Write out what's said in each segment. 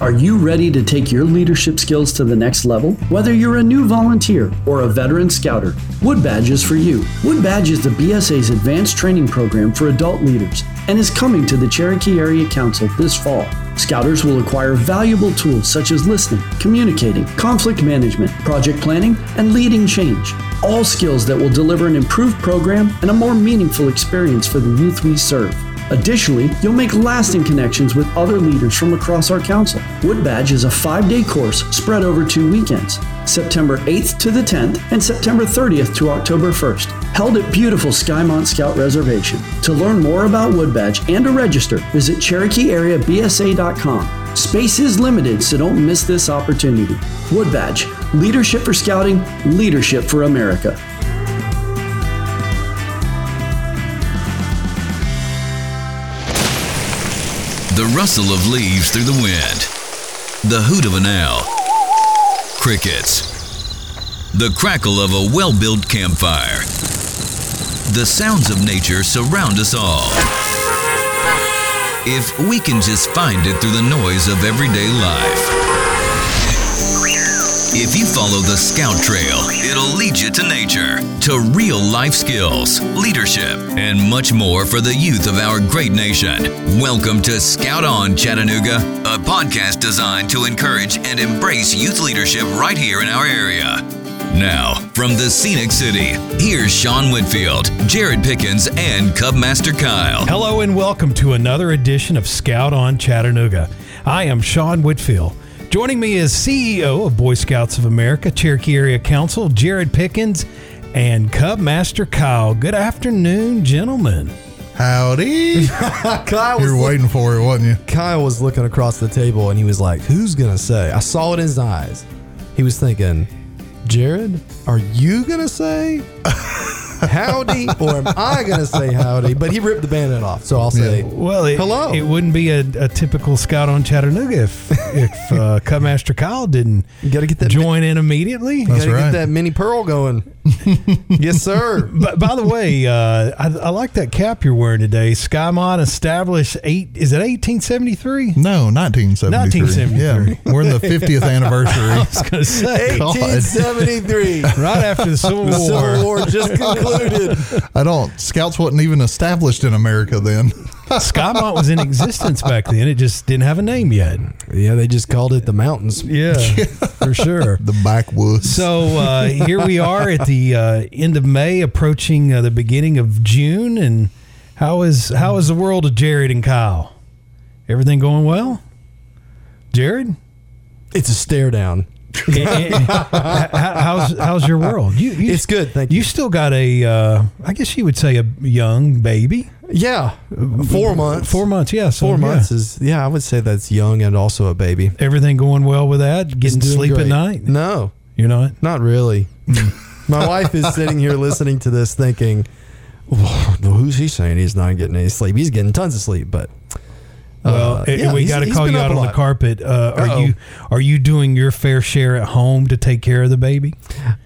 Are you ready to take your leadership skills to the next level? Whether you're a new volunteer or a veteran scouter, Wood Badge is for you. Wood Badge is the BSA's advanced training program for adult leaders and is coming to the Cherokee Area Council this fall. Scouters will acquire valuable tools such as listening, communicating, conflict management, project planning, and leading change. All skills that will deliver an improved program and a more meaningful experience for the youth we serve. Additionally, you'll make lasting connections with other leaders from across our council. Wood Badge is a five day course spread over two weekends September 8th to the 10th and September 30th to October 1st, held at beautiful Skymont Scout Reservation. To learn more about Wood Badge and to register, visit CherokeeAreaBSA.com. Space is limited, so don't miss this opportunity. Wood Badge Leadership for Scouting, Leadership for America. The rustle of leaves through the wind, the hoot of an owl, crickets, the crackle of a well built campfire. The sounds of nature surround us all. If we can just find it through the noise of everyday life. If you follow the Scout Trail, it'll lead you to nature, to real life skills, leadership, and much more for the youth of our great nation. Welcome to Scout On Chattanooga, a podcast designed to encourage and embrace youth leadership right here in our area. Now, from the scenic city, here's Sean Whitfield, Jared Pickens, and Cubmaster Kyle. Hello and welcome to another edition of Scout on Chattanooga. I am Sean Whitfield. Joining me is CEO of Boy Scouts of America, Cherokee Area Council, Jared Pickens, and Cub Master Kyle. Good afternoon, gentlemen. Howdy. Kyle you was, were waiting for it, wasn't you? Kyle was looking across the table and he was like, Who's going to say? I saw it in his eyes. He was thinking, Jared, are you going to say howdy or am I going to say howdy? But he ripped the bandit off. So I'll say, Well, it, Hello. It wouldn't be a, a typical Scout on Chattanooga if if uh, Cub Master Kyle didn't You got to get that. join in immediately. That's gotta right. get that Minnie Pearl going. yes, sir. But by the way, uh, I, I like that cap you're wearing today. Skymont established eight. Is it 1873? No, 1973. 1973. Yeah, we're in the 50th anniversary. I was going to say 1873. right after the Civil The War. Civil War just concluded. I don't. Scouts wasn't even established in America then. Skymont was in existence back then. It just didn't have a name yet. Yeah, they just called it the mountains. Yeah, for sure. The backwoods. So uh, here we are at the uh, end of May, approaching uh, the beginning of June, and how is how is the world of Jared and Kyle? Everything going well? Jared, It's a stare down. Eh, eh, eh, How- how's how's your world? You, you It's good, thank You still got a, uh, I guess you would say a young baby. Yeah, four months. Four months, yeah. So, Four yeah. months is yeah. I would say that's young and also a baby. Everything going well with that? Getting sleep at night? No, You're not. not really. Hmm. My wife is sitting here listening to this, thinking, well, "Who's he saying he's not getting any sleep? He's getting tons of sleep." But Well, uh, yeah, we got to call you out on the carpet. Uh, are you are you doing your fair share at home to take care of the baby?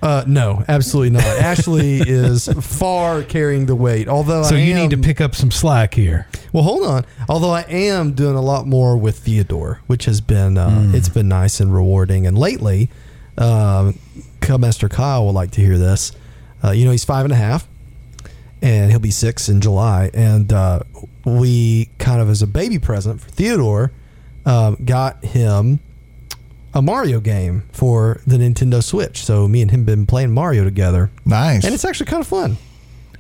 Uh, no, absolutely not. Ashley is far carrying the weight. Although So I you need to pick up some slack here. Well, hold on. Although I am doing a lot more with Theodore, which has been uh, Hmm. it's been nice and rewarding. And lately, um, Cubmaster Kyle will like to hear this. Uh, you know, he's five and a half, and he'll be six in July. And uh, we kind of, as a baby present for Theodore, um, got him a Mario game for the Nintendo Switch. So me and him been playing Mario together, nice. and it's actually kind of fun.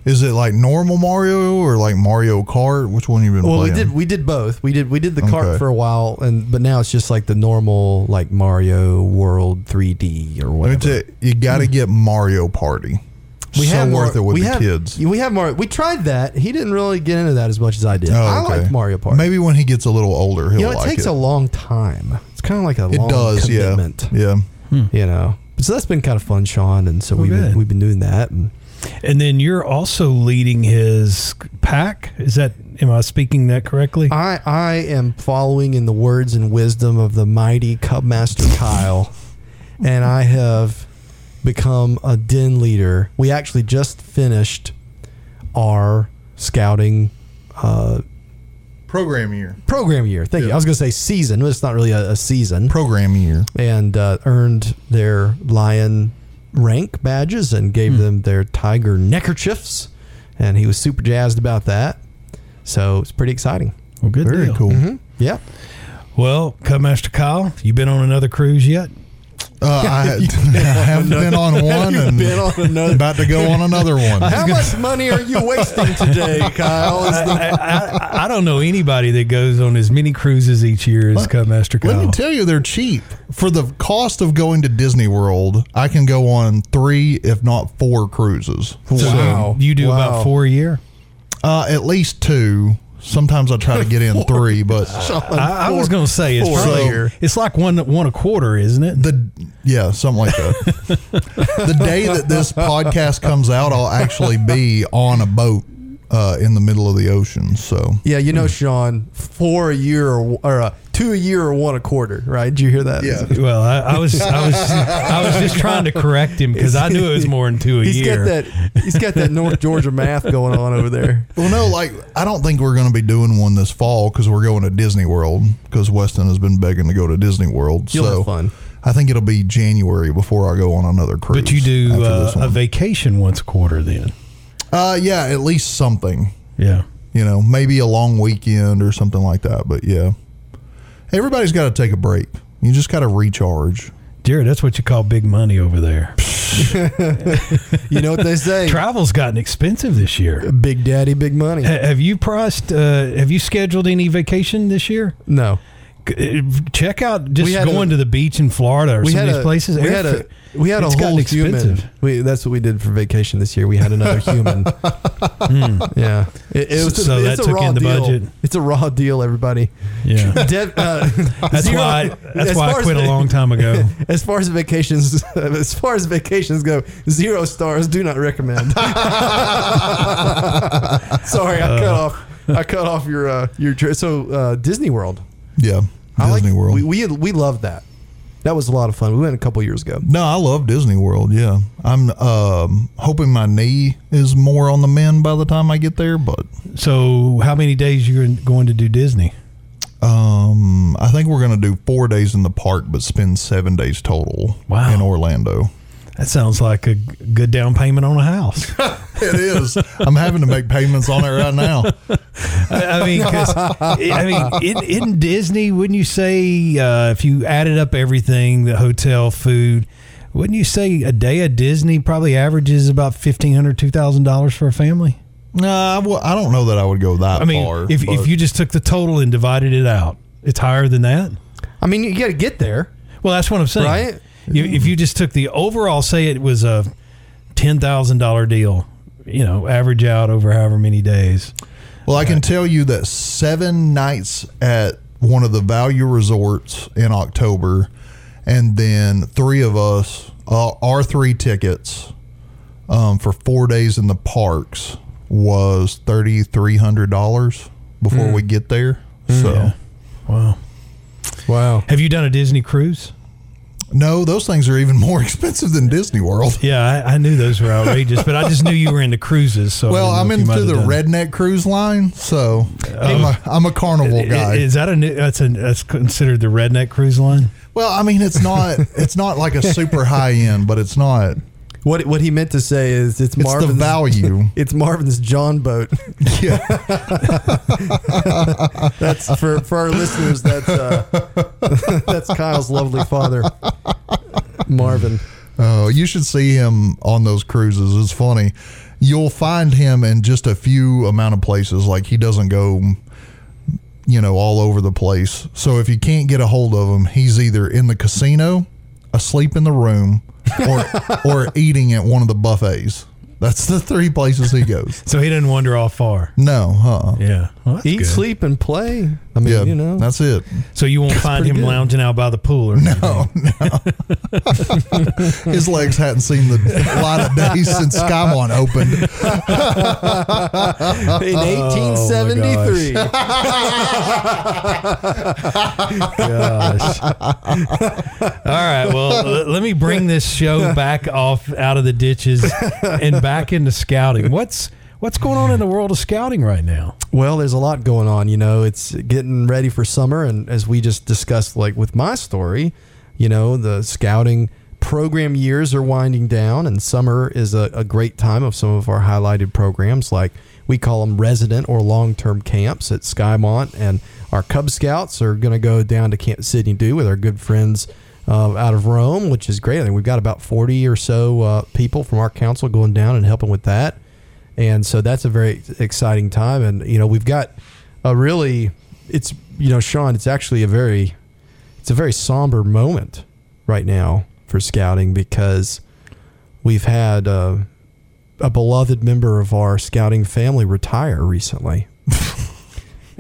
Is it like normal Mario or like Mario Kart? Which one you been Well, playing? we did we did both. We did we did the cart Okay. for a while, and but now it's just like the normal like Mario World 3D or whatever. you, you got to get Mario Party. We so have worth it with we the have, kids. We have Mario. We tried that. He didn't really get into that as much as I did. Oh, I okay. like Mario Party. Maybe when he gets a little older, he'll you know, it like takes it. a long time. It's kind of like a it long does, commitment. yeah, yeah. You know, so that's been kind of fun, Sean. And so Well, we've good. been, we've been doing that. And And then you're also leading his pack. Is that am I speaking that correctly? I I am following in the words and wisdom of the mighty Cubmaster Kyle, and I have become a den leader. We actually just finished our scouting uh, Program year. program year. Thank you. I was going to say season, but it's not really a, a season. Program year. and uh, earned their lion rank badges and gave them their tiger neckerchiefs. And he was super jazzed about that. So it's pretty exciting. Well, good Very deal. cool. Yeah. Well, Cubmaster Kyle, you been on another cruise yet? Uh, I, I have been on one and been on another- about to go on another one. How much money are you wasting today, Kyle? Is I, I, I don't know anybody that goes on as many cruises each year as Cubmaster Kyle. Let me tell you, they're cheap. For the cost of going to Disney World, I can go on three, if not four cruises. So Wow. you do Wow. about four a year? Uh, at least two. Sometimes I try to get in three, but I, I was going to say it's four probably year. it's like one one a quarter, isn't it? the yeah, something like that. the day that this podcast comes out, I'll actually be on a boat uh, in the middle of the ocean. So yeah, you know, Sean, four a year or, or uh, two a year or one a quarter, right? Did you hear that? yeah, well, I, I was I was I was just trying to correct him because I knew it was more than two a He's year. got that. He's got that North Georgia math going on over there. Well, no, like I don't think we're going to be doing one this fall because we're going to Disney World because Weston has been begging to go to Disney World. You'll so have fun. I think it'll be January before I go on another cruise. But you do uh, a vacation once a quarter, then? uh, yeah, at least something. Yeah. You know, maybe a long weekend or something like that. But yeah, everybody's got to take a break. You just got to recharge. Jared, that's what you call big money over there. You know what they say? Travel's gotten expensive this year. Big Daddy, big money. Ha- Have you priced? Uh, have you scheduled any vacation this year? No, G- Check out just going a- to the beach in Florida or we some had of these a places. We had a we had a whole human. We, that's what we did for vacation this year. We had another human. Yeah, it, it was. So it's that took in the deal. budget? It's a raw deal, everybody. Yeah. Dev, uh, That's zero- why. That's why I as quit a long time ago. As far as vacations, as far as vacations go, zero stars. Do not recommend. Sorry, I cut off. I cut off your uh, your trip. So uh, Disney World. Yeah, I like- Disney World. We we we loved that. That was a lot of fun. We went a couple years ago. no, I love Disney World. Yeah, I'm um, hoping my knee is more on the mend by the time I get there. But So, how many days you're going to do Disney? um, I think we're gonna do four days in the park, but spend seven days total Wow. in Orlando. That sounds like a good down payment on a house. It is. I'm having to make payments on it right now. I I mean, 'cause, I mean, in, in Disney, wouldn't you say uh, if you added up everything, the hotel, food, wouldn't you say a day at Disney probably averages about fifteen hundred, two thousand dollars for a family? No, I w- I don't know that I would go that I mean, far. if, if you just took the total and divided it out, it's higher than that. I mean, you got to get there, Well, that's what I'm saying. right? You, if you just took the overall, say it was a ten thousand dollar deal, you know, average out over however many days. Well, I can tell you that seven nights at one of the value resorts in October, and then three of us, uh, our three tickets um, for four days in the parks was thirty three hundred dollars before we get there. So Yeah. Wow. Wow. Have you done a Disney cruise? No, those things are even more expensive than Disney World. Yeah, I, I knew those were outrageous, but I just knew you were into cruises. So Well, I'm if you might into the redneck cruise line, so oh. I'm, a, I'm a carnival guy. Is that a new- that's a that's considered the redneck cruise line? Well, I mean, it's not it's not like a super high end, but it's not. What what he meant to say is it's, It's Marvin's the value. It's Marvin's John boat. yeah, That's for for our listeners. That's uh, that's Kyle's lovely father, Marvin. oh, you should see him on those cruises. It's funny. You'll find him in just a few amount of places. Like he doesn't go, you know, all over the place. So if you can't get a hold of him, he's either in the casino, asleep in the room, or or eating at one of the buffets. That's the three places he goes. So he didn't wander off far. No, huh? Yeah, well, Eat, good. sleep, and play. I mean, Yeah, you know. that's it. So you won't find him good. lounging out by the pool or No, no. His legs hadn't seen the light of day since Skymont opened. in 1873. Gosh. All right. Well, l- let me bring this show back off out of the ditches and back into scouting. What's What's going on in the world of scouting right now? Well, there's a lot going on. You know, it's getting ready for summer, and as we just discussed, like with my story, you know, the scouting program years are winding down, and summer is a, a great time of some of our highlighted programs, like we call them resident or long term camps at Skymont, and our Cub Scouts are going to go down to Camp Sidney Dew with our good friends. Uh, out of Rome, which is great. I think we've got about 40 or so uh, people from our council going down and helping with that and so that's a very exciting time. And you know, we've got a really, it's you know, Sean, it's actually a very, it's a very somber moment right now for scouting because we've had uh, a beloved member of our scouting family retire recently.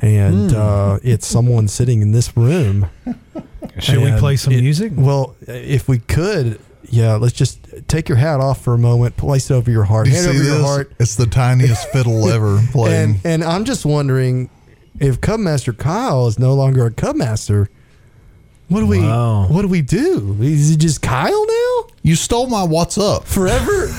and Hmm. uh, it's someone sitting in this room. Should we play some it- music? Well, if we could, yeah, let's just take your hat off for a moment, place it over your heart, You hand see over your heart, It's the tiniest fiddle ever playing. and and I'm just wondering if Cubmaster Kyle is no longer a Cubmaster. What do we? Wow. What do we do? Is it just Kyle now you stole my what's up. forever?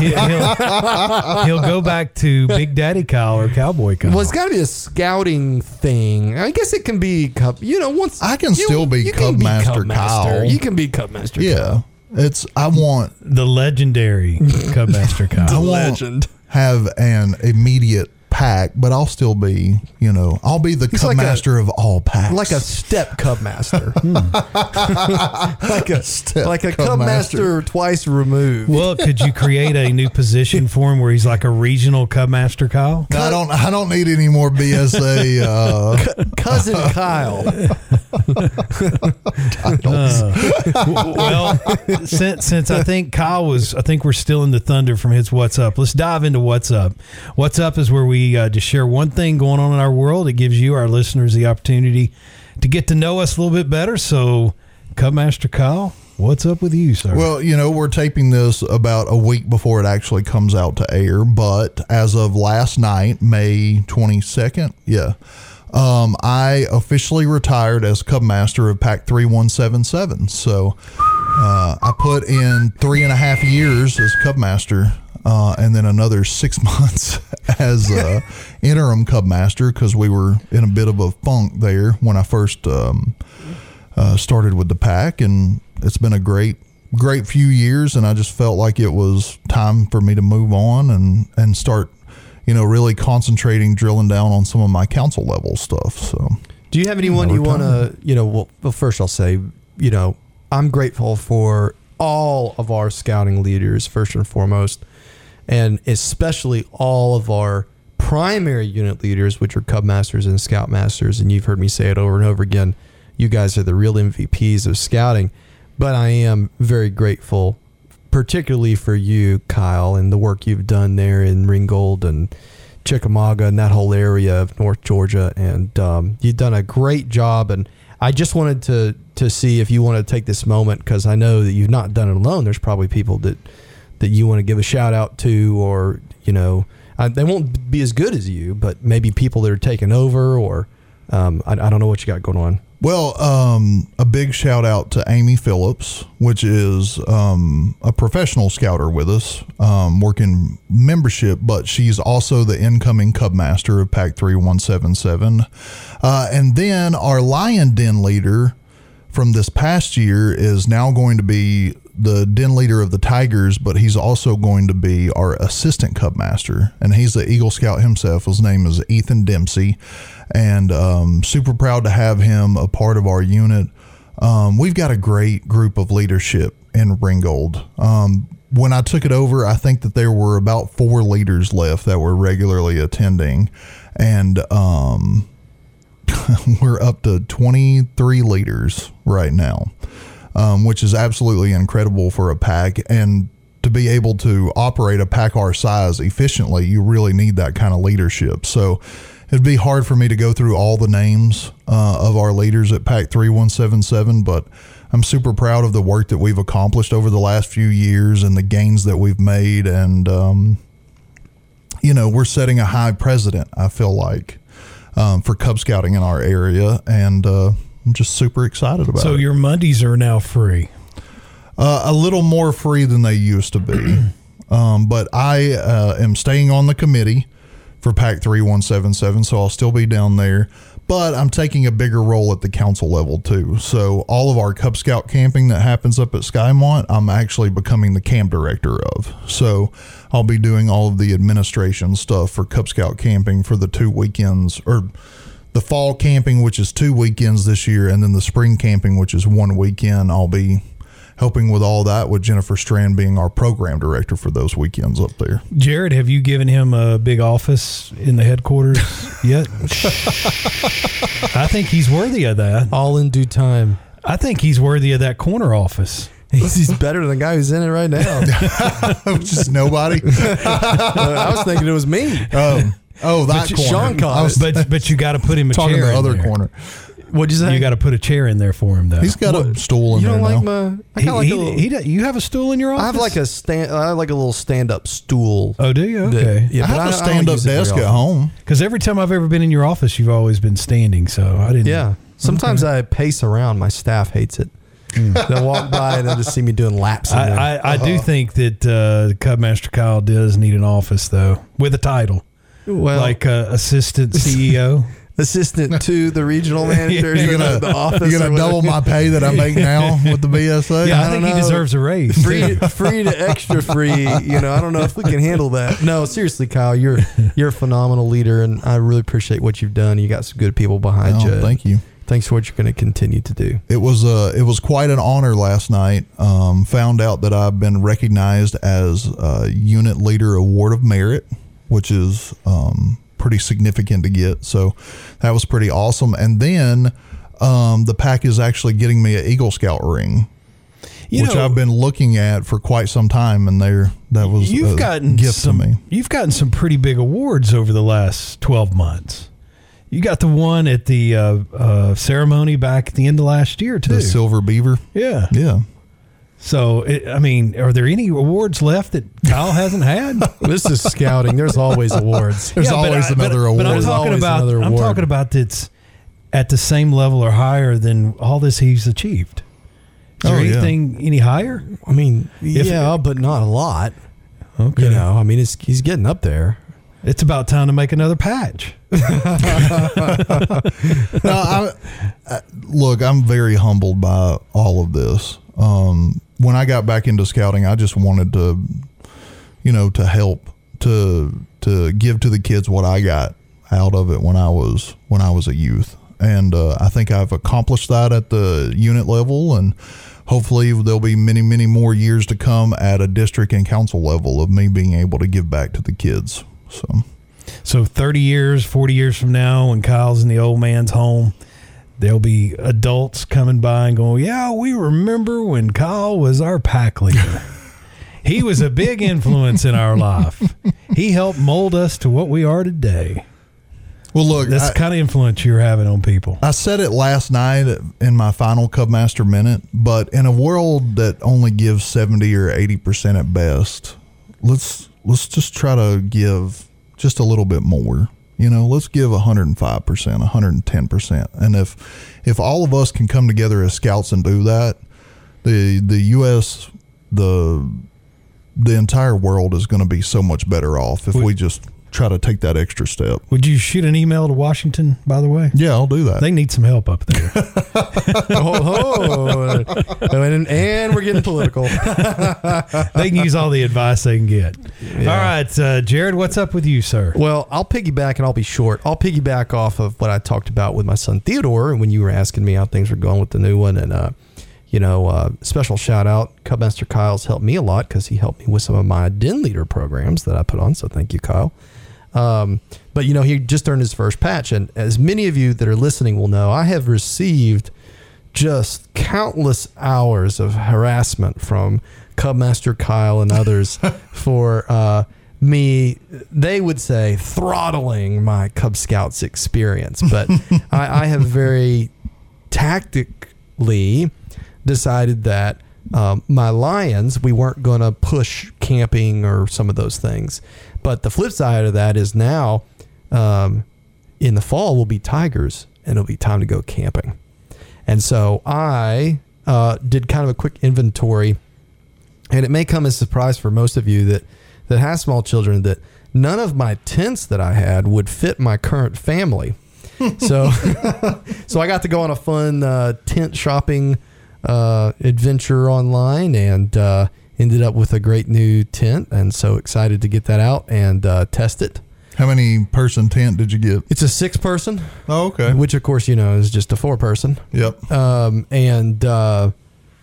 He- he'll, he'll go back to Big Daddy Kyle or Cowboy Kyle. well, it's got to be a scouting thing. I guess it can be Cub. You know, once I can you- still be you can Cubmaster Cubmaster. Kyle. You can be Cubmaster. Kyle. Yeah. It's I want the legendary Cubmaster Master Kyle. want legend. have an immediate pack, but I'll still be, you know, I'll be the He's like a- Cubmaster of all packs. like a step Cubmaster, like a Step like a Cubmaster. Cubmaster twice removed. Well, could you create a new position for him where he's like a regional Cubmaster Kyle? I don't I don't need any more BSA uh Cousin Kyle. W- well, since since I think Kyle was, I think we're still in the thunder from his What's Up. Let's dive into What's Up. What's Up is where we uh, just share one thing going on in our world. It gives you, our listeners, the opportunity to get to know us a little bit better. So, Cubmaster Kyle, what's up with you, sir? Well, you know, we're taping this about a week before it actually comes out to air, but as of last night, May 22nd, yeah, um, I officially retired as Cub Master of Pack 3177. So uh, I put in three and a half years as Cub Master. Uh, and then another six months as uh, interim Cub Master because we were in a bit of a funk there when I first um, uh, started with the pack, and it's been a great, great few years. And I just felt like it was time for me to move on and and start, you know, really concentrating, drilling down on some of my council level stuff. So Do you have anyone you want to, you know, well, well, first I'll say, you know, I'm grateful for all of our scouting leaders, first and foremost, and especially all of our primary unit leaders, which are Cub Masters and Scout Masters. And you've heard me say it over and over again. You guys are the real MVPs of scouting. But I am very grateful, particularly for you, Kyle, and the work you've done there in Ringgold and Chickamauga and that whole area of North Georgia. And um, you've done a great job. And I just wanted to to see if you want to take this moment because I know that you've not done it alone. There's probably people that that you want to give a shout out to, or you know, uh, they won't be as good as you, but maybe people that are taking over, or um, I, I don't know what you got going on. Well, um, a big shout out to Amy Phillips, which is um, a professional scouter with us, um, working membership, but she's also the incoming Cub Master of Pack 3177. Uh, and then our Lion Den leader from this past year is now going to be the den leader of the Tigers, but he's also going to be our assistant Cub Master, and he's the Eagle Scout himself. His name is Ethan Dempsey, and um, super proud to have him a part of our unit. Um, we've got a great group of leadership in Ringgold. Um, when I took it over, I think that there were about four leaders left that were regularly attending, and um, we're up to 23 leaders right now, um, which is absolutely incredible for a pack. And to be able to operate a pack our size efficiently, you really need that kind of leadership. So it'd be hard for me to go through all the names uh, of our leaders at Pack 3177, but I'm super proud of the work that we've accomplished over the last few years and the gains that we've made. And, um, you know, we're setting a high precedent, I feel like, um, for Cub Scouting in our area. And uh, I'm just super excited about so it. So your Mondays are now free. Uh, a little more free than they used to be. Um, but I uh, am staying on the committee for PAC 3177, so I'll still be down there. But I'm taking a bigger role at the council level too. So all of our Cub Scout camping that happens up at Skymont, I'm actually becoming the camp director of. So I'll be doing all of the administration stuff for Cub Scout camping for the two weekends or the fall camping, which is two weekends this year, and then the spring camping, which is one weekend. I'll be helping with all that with Jennifer Strand being our program director for those weekends up there. Jared, have you given him a big office in the headquarters yet? I think he's worthy of that. All in due time. I think he's worthy of that corner office. He's, he's better than the guy who's in it right now. Just nobody. I was thinking it was me. Oh, oh, that But corner. Sean caught I was But but you got to put him a talking chair the in other there. corner. What'd you say? You got to put a chair in there for him though. He's got a stool in you there don't now. like my? I he, kind of like he, a little, he do- you have a stool in your office. I have like a stand. I have like a little stand-up stool. Oh, do you? that- Okay. yeah, I but have a don't stand-up use it very desk at often. home. Because every time I've ever been in your office, you've always been standing. So I didn't. Yeah. Sometimes I pace around. My staff hates it. They'll walk by and they'll just see me doing laps. In there. I, I, I do think that uh, Cubmaster Kyle does need an office though, with a title well, like uh, assistant CEO. assistant to the regional manager. You're in gonna- the office. You're gonna double my pay that I make now with the BSA. yeah, I, I think don't he know. deserves a raise. free, free to extra free. You know, I don't know if we can handle that. No, seriously, Kyle, you're you're a phenomenal leader, and I really appreciate what you've done. You got some good people behind Oh, you. thank you. Thanks for what you're going to continue to do. It was uh, it was quite an honor last night. Um, found out that I've been recognized as uh, Unit Leader Award of Merit, which is um, pretty significant to get. So that was pretty awesome. And then um, the pack is actually getting me an Eagle Scout ring, You which know, I've been looking at for quite some time, and there that was you've a gotten gift some. to me. You've gotten some pretty big awards over the last twelve months. You got the one at the uh, uh, ceremony back at the end of last year too. The Silver Beaver, yeah. yeah. So it, I mean, are there any awards left that Kyle hasn't had? This is scouting. There's always awards. There's Yeah, always I- another But award. I'm There's talking about I'm talking about that's at the same level or higher than all this he's achieved. Is there Oh, yeah. anything any higher? I mean, If- yeah, but not a lot. Okay. You know, I mean, it's, he's getting up there. It's about time to make another patch. no, I, I, look, I'm very humbled by all of this. Um, when I got back into scouting, I just wanted to, you know, to help to to give to the kids what I got out of it when I was when I was a youth, and uh, I think I've accomplished that at the unit level, and hopefully there'll be many many more years to come at a district and council level of me being able to give back to the kids. So. So 30 years, 40 years from now, when Kyle's in the old man's home, there'll be adults coming by and going, Yeah, we remember when Kyle was our pack leader. he was a big influence in our life. He helped mold us to what we are today. Well, look, That's I- the kind of influence you're having on people. I said it last night in my final Cubmaster minute, but in a world that only gives seventy or eighty percent at best, let's let's just try to give just a little bit more. You know, let's give hundred and five percent, hundred and ten percent, and if if all of us can come together as scouts and do that, the the U.S. the the entire world is going to be so much better off if we just try to take that extra step. Would you shoot an email to Washington, by the way? Yeah, I'll do that. They need some help up there. oh, oh. and, and we're getting political. they can use all the advice they can get. All right, uh, Jared, what's up with you, sir? Well, I'll piggyback and I'll be short. I'll piggyback off of what I talked about with my son Theodore and when you were asking me how things were going with the new one. And, uh, you know, uh, special shout out. Cubmaster Kyle's helped me a lot because he helped me with some of my Den Leader programs that I put on. So thank you, Kyle. Um, but, you know, he just earned his first patch. And as many of you that are listening will know, I have received just countless hours of harassment from Cubmaster Kyle and others for uh, me, they would say, throttling my Cub Scouts experience. But I, I have very tactically decided that um, my Lions, we weren't going to push camping or some of those things. But the flip side of that is now um, in the fall we'll be Tigers and it'll be time to go camping. And so I uh, did kind of a quick inventory, and it may come as a surprise for most of you that that has small children that none of my tents that I had would fit my current family. so, so I got to go on a fun uh, tent shopping uh, adventure online and uh, ended up with a great new tent. And so excited to get that out and uh, test it. How many person tent did you get? It's a six person, Oh, okay. which of course you know is just a four person. Yep. Um, and uh,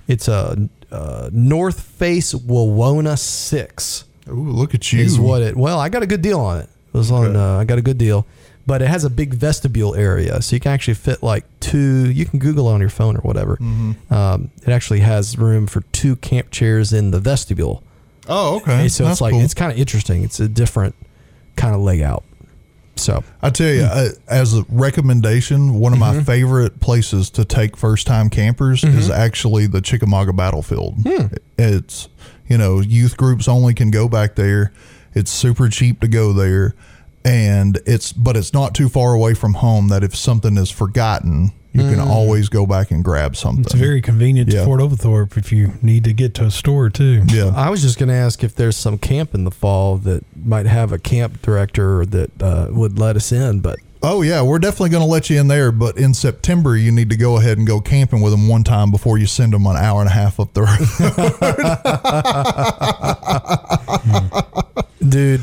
it's a uh, North Face Wawona six Ooh, look at you. is what it. Well, I got a good deal on it. It was on. Okay. Uh, I got a good deal, but it has a big vestibule area, so you can actually fit like two. You can Google on your phone or whatever. Mm-hmm. Um, it actually has room for two camp chairs in the vestibule. Oh, okay. so That's it's like cool. it's kind of interesting. It's a different kind of layout. So I tell you, uh, as a recommendation, one of my favorite places to take first time campers is actually the Chickamauga Battlefield. It's, you know, youth groups only can go back there. It's super cheap to go there. And it's, but it's not too far away from home that if something is forgotten, you can always go back and grab something. It's very convenient Yeah. to Fort Oglethorpe if you need to get to a store too. yeah. I was just going to ask if there's some camp in the fall that might have a camp director that uh, would let us in, but Oh yeah, we're definitely going to let you in there. But in September, you need to go ahead and go camping with them one time before you send them an hour and a half up the road. dude,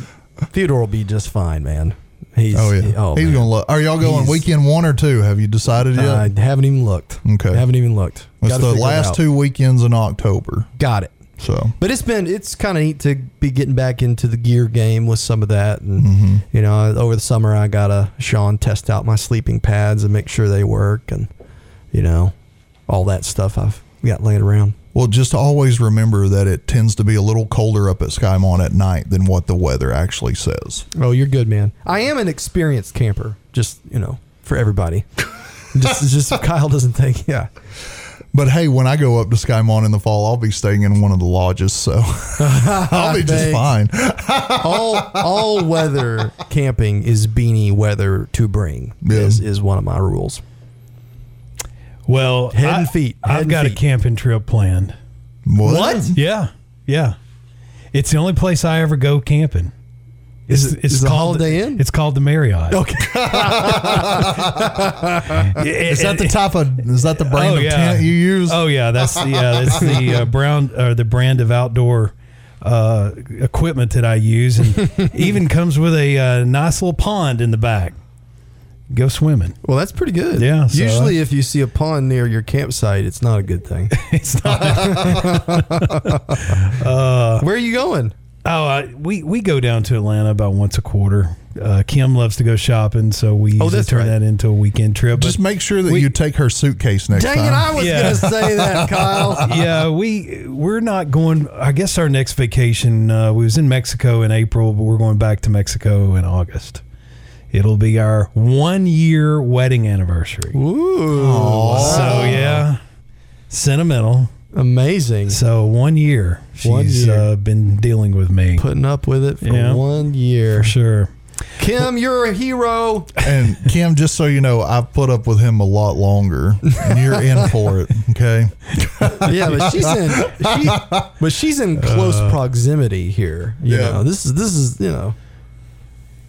Theodore will be just fine, man. He's Oh yeah, he- oh, he's man. going to. Lo- Are y'all going He's- weekend one or two? Have you decided yet? I haven't even looked. Okay. haven't even looked. it's the figure it last two weekends in October. Got it. So But it's been it's kind of neat to be getting back into the gear game with some of that, and Mm-hmm. you know, over the summer I got to Sean test out my sleeping pads and make sure they work, and you know, all that stuff I've got laying around. Well, just always remember that it tends to be a little colder up at Skymont at night than what the weather actually says. Oh, you're good, man. I am an experienced camper, just you know, for everybody. just just Kyle doesn't think, yeah. But hey, when I go up to Skymont in the fall, I'll be staying in one of the lodges, so I'll be just fine. all all weather camping is beanie weather to bring Yeah. is, is one of my rules. Well, Head I, and feet, head I've and got feet. a camping trip planned. What? Yeah, yeah. It's the only place I ever go camping. It's, Is it- is the Holiday Inn? It's called the Marriott. Okay. Is that the top of? Is that the brand Oh, of yeah. tent you use? Oh yeah, that's yeah, that's the uh, brown or the brand of outdoor uh, equipment that I use, and even comes with a uh, nice little pond in the back. Go swimming. Well, that's pretty good. Yeah, so Usually, if you see a pond near your campsite, it's not a good thing. It's not. Where are you going? Oh, uh, we we go down to Atlanta about once a quarter. Uh, Kim loves to go shopping, so we usually Oh, that's turn right. that into a weekend trip. Just make sure that we- you take her suitcase next Dang time. it! I was Yeah. gonna say that, Kyle. yeah, we we're not going. I guess our next vacation uh, we was in Mexico in April, but we're going back to Mexico in August. It'll be our one year wedding anniversary. Ooh, So yeah, sentimental. amazing! So one year she's One year. Uh, been dealing with me Putting up with it for Yeah. one year. for sure. Kim, you're a hero. And Kim, just so you know, I've put up with him a lot longer, and you're in for it. Okay. Yeah, but she's in. She, but she's in close proximity here. You Yeah. know, this is this is you know.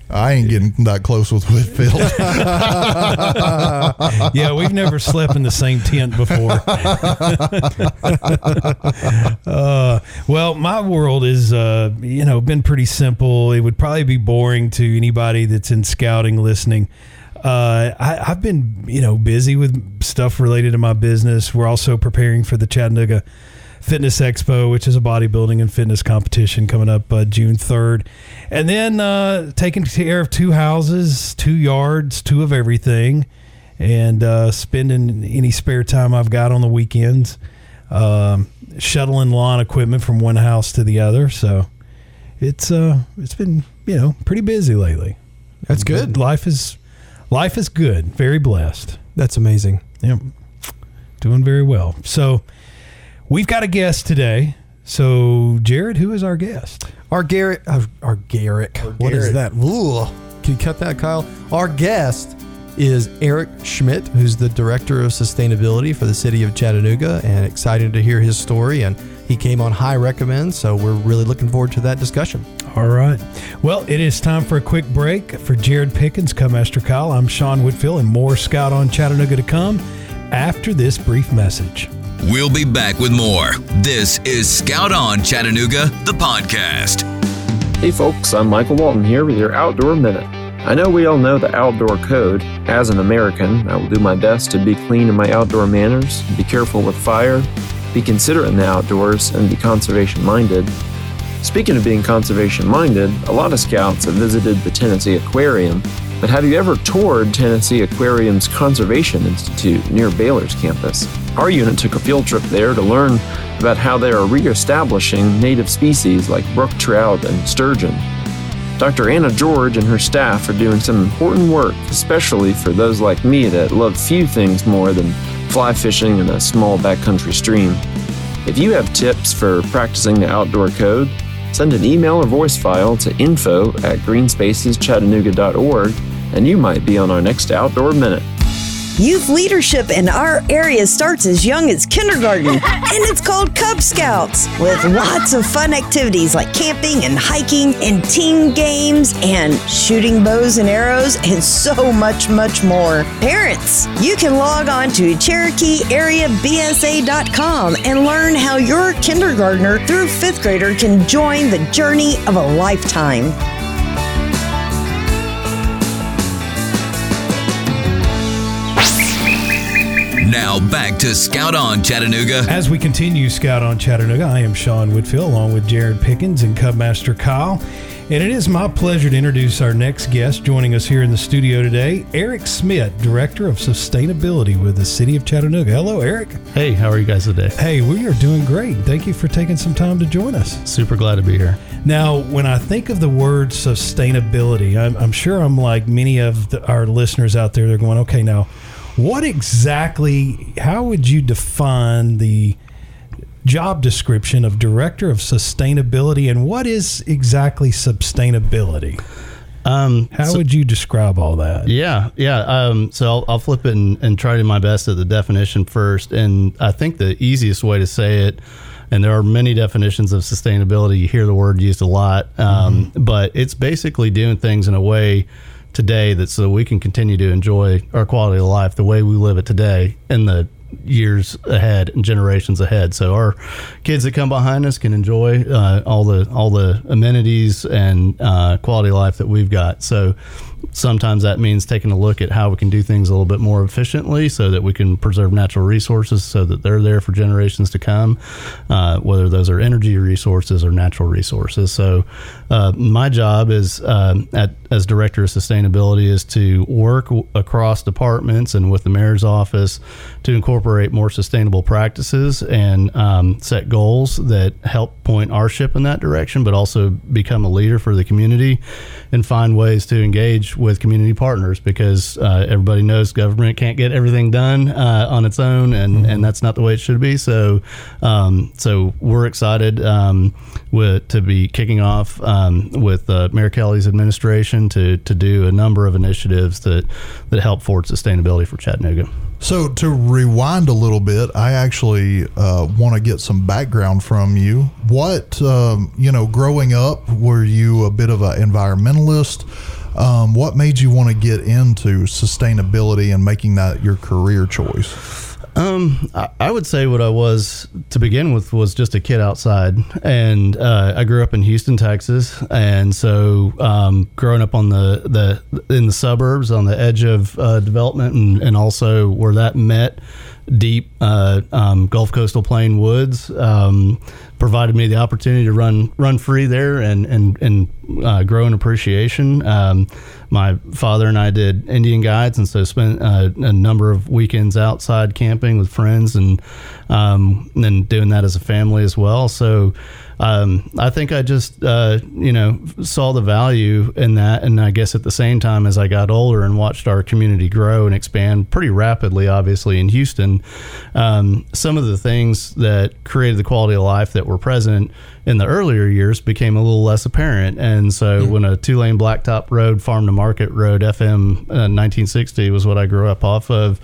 I ain't getting that close with Whitfield. Yeah, we've never slept in the same tent before. uh, well, my world is, uh, you know, been pretty simple. It would probably be boring to anybody that's in scouting listening. Uh, I, I've been, you know, busy with stuff related to my business. We're also preparing for the Chattanooga Fitness Expo, which is a bodybuilding and fitness competition coming up uh, June 3rd. And then uh, taking care of two houses, two yards, two of everything, and uh, spending any spare time I've got on the weekends, um, shuttling lawn equipment from one house to the other. So it's uh, it's been you know pretty busy lately. That's good. But life is life is good. Very blessed. That's amazing. Yep. Doing very well. So we've got a guest today. So Jared, who is our guest? Our Garrett, uh, our Garrick. What is Garrett. that? Ooh. Can you cut that, Kyle? Our guest is Erik Schmidt, who's the director of sustainability for the city of Chattanooga, and excited to hear his story and he came on high recommend. So we're really looking forward to that discussion. All right. Well, it is time for a quick break. For Jared Pickens, Cubmaster Kyle, I'm Sean Whitfield, and more Scout on Chattanooga to come after this brief message. We'll be back with more. This is Scout on Chattanooga, the podcast. Hey folks, I'm Michael Walton here with your Outdoor Minute. I know we all know the outdoor code. As an American, I will do my best to be clean in my outdoor manners, be careful with fire, be considerate in the outdoors, and be conservation minded. Speaking of being conservation minded, a lot of scouts have visited the Tennessee Aquarium, but have you ever toured Tennessee Aquarium's Conservation Institute near Baylor's campus? Our unit took a field trip there to learn about how they are reestablishing native species like brook trout and sturgeon. Dr. Anna George and her staff are doing some important work, especially for those like me that love few things more than fly fishing in a small backcountry stream. If you have tips for practicing the outdoor code, send an email or voice file to info at greenspacechattanooga.org and you might be on our next Outdoor Minute. Youth leadership in our area starts as young as kindergarten, and it's called Cub Scouts, with lots of fun activities like camping and hiking and team games and shooting bows and arrows and so much, much more. Parents, you can log on to CherokeeAreaBSA.com and learn how your kindergartner through fifth grader can join the journey of a lifetime. Now back to Scout on Chattanooga. As we continue Scout on Chattanooga, I am Sean Whitfield along with Jared Pickens and Cubmaster Kyle. And it is my pleasure to introduce our next guest joining us here in the studio today, Erik Schmidt, Director of Sustainability with the City of Chattanooga. Hello, Erik. Hey, how are you guys today? Hey, we are doing great. Thank you for taking some time to join us. Super glad to be here. Now, when I think of the word sustainability, I'm, I'm sure I'm like many of the, our listeners out there, they're going, okay, now, what exactly, how would you define the job description of Director of Sustainability and what is exactly sustainability? Um, How so- would you describe all that? yeah, yeah. Um, so I'll, I'll flip it and, and try to do my best at the definition first. And I think the easiest way to say it, and there are many definitions of sustainability. You hear the word used a lot, um, but it's basically doing things in a way today that so we can continue to enjoy our quality of life the way we live it today in the years ahead and generations ahead. So our kids that come behind us can enjoy uh, all the all the amenities and uh, quality life that we've got. So sometimes that means taking a look at how we can do things a little bit more efficiently so that we can preserve natural resources so that they're there for generations to come, uh, whether those are energy resources or natural resources. So uh, my job is um at, as director of sustainability is to work w- across departments and with the mayor's office to incorporate more sustainable practices and um, set goals that help point our ship in that direction, but also become a leader for the community and find ways to engage with community partners because uh, everybody knows government can't get everything done uh, on its own, and, and that's not the way it should be. So, um, so we're excited um, with to be kicking off um, with uh, Mayor Kelly's administration to to do a number of initiatives that that help forward sustainability for Chattanooga. So to rewind a little bit, I actually uh, want to get some background from you. What um, you know, growing up, were you a bit of an environmentalist? Um, what made you want to get into sustainability and making that your career choice? Um, I, I would say what I was to begin with was just a kid outside, and uh, I grew up in Houston, Texas, and so um, growing up on the the in the suburbs, on the edge of uh, development, and, and also where that met deep uh, um, Gulf Coastal Plain woods um, provided me the opportunity to run run free there and and and uh, grow an appreciation. Um, my father and I did Indian guides, and so spent uh, a number of weekends outside camping with friends, and um, and then doing that as a family as well. So. Um, I think I just, uh, you know, saw the value in that. And I guess at the same time, as I got older and watched our community grow and expand pretty rapidly, obviously in Houston, um, some of the things that created the quality of life that were present in the earlier years became a little less apparent. And so when a two lane blacktop road, farm to market road, FM uh, 1960 was what I grew up off of,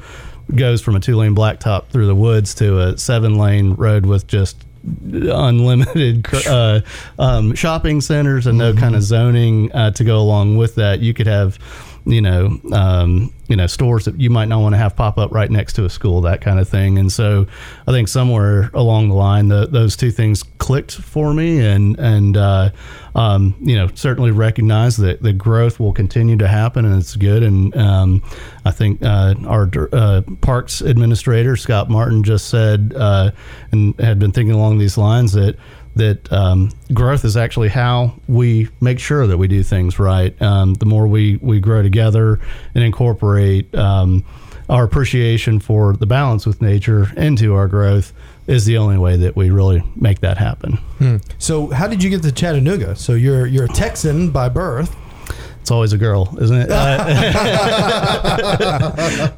goes from a two lane blacktop through the woods to a seven lane road with just unlimited uh, um, shopping centers and no kind of zoning uh, to go along with that. You could have you know, um, you know, stores that you might not want to have pop up right next to a school, that kind of thing. And so, I think somewhere along the line, the, those two things clicked for me, and and uh, um, you know, certainly recognize that the growth will continue to happen, and it's good. And um, I think uh, our uh, parks administrator Scott Martin just said, uh, and had been thinking along these lines that that um, growth is actually how we make sure that we do things right. Um, the more we, we grow together and incorporate um, our appreciation for the balance with nature into our growth is the only way that we really make that happen. Hmm. So, how did you get to Chattanooga? So, you're you're a Texan by birth. It's always a girl, isn't it? um,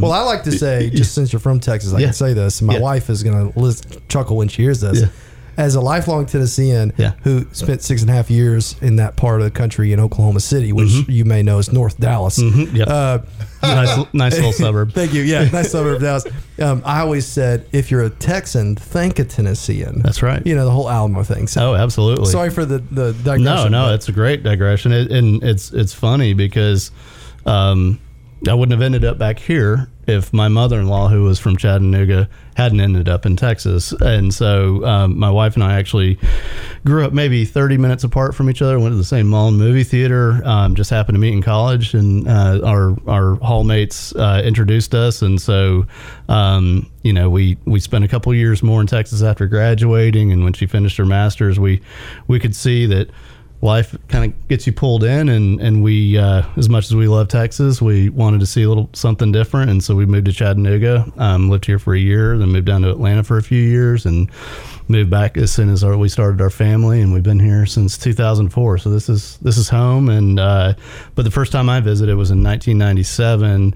well, I like to say, just since you're from Texas, I yeah. can say this. My yeah. wife is going to chuckle when she hears this. Yeah as a lifelong Tennessean yeah. who spent six and a half years in that part of the country in Oklahoma City, which mm-hmm. you may know is North Dallas. Mm-hmm. Yep. Uh, nice, nice little suburb. Thank you. Yeah, nice suburb of Dallas. Um, I always said, if you're a Texan, thank a Tennessean. That's right. You know the whole Alamo thing. So, oh, absolutely. Sorry for the the digression. No, no, it's a great digression, it, and it's it's funny because. Um, I wouldn't have ended up back here if my mother-in-law, who was from Chattanooga, hadn't ended up in Texas. And so um, my wife and I actually grew up maybe 30 minutes apart from each other. Went to the same mall and movie theater. Um, just happened to meet in college, and uh, our our hallmates uh, introduced us. And so, um, you know, we we spent a couple years more in Texas after graduating. And when she finished her master's, we we could see that life kind of gets you pulled in and and we uh, as much as we love Texas we wanted to see a little something different. And so we moved to Chattanooga um, lived here for a year then moved down to Atlanta for a few years and moved back as soon as our, we started our family. And we've been here since 2004 so this is this is home. And uh, but the first time I visited was in 1997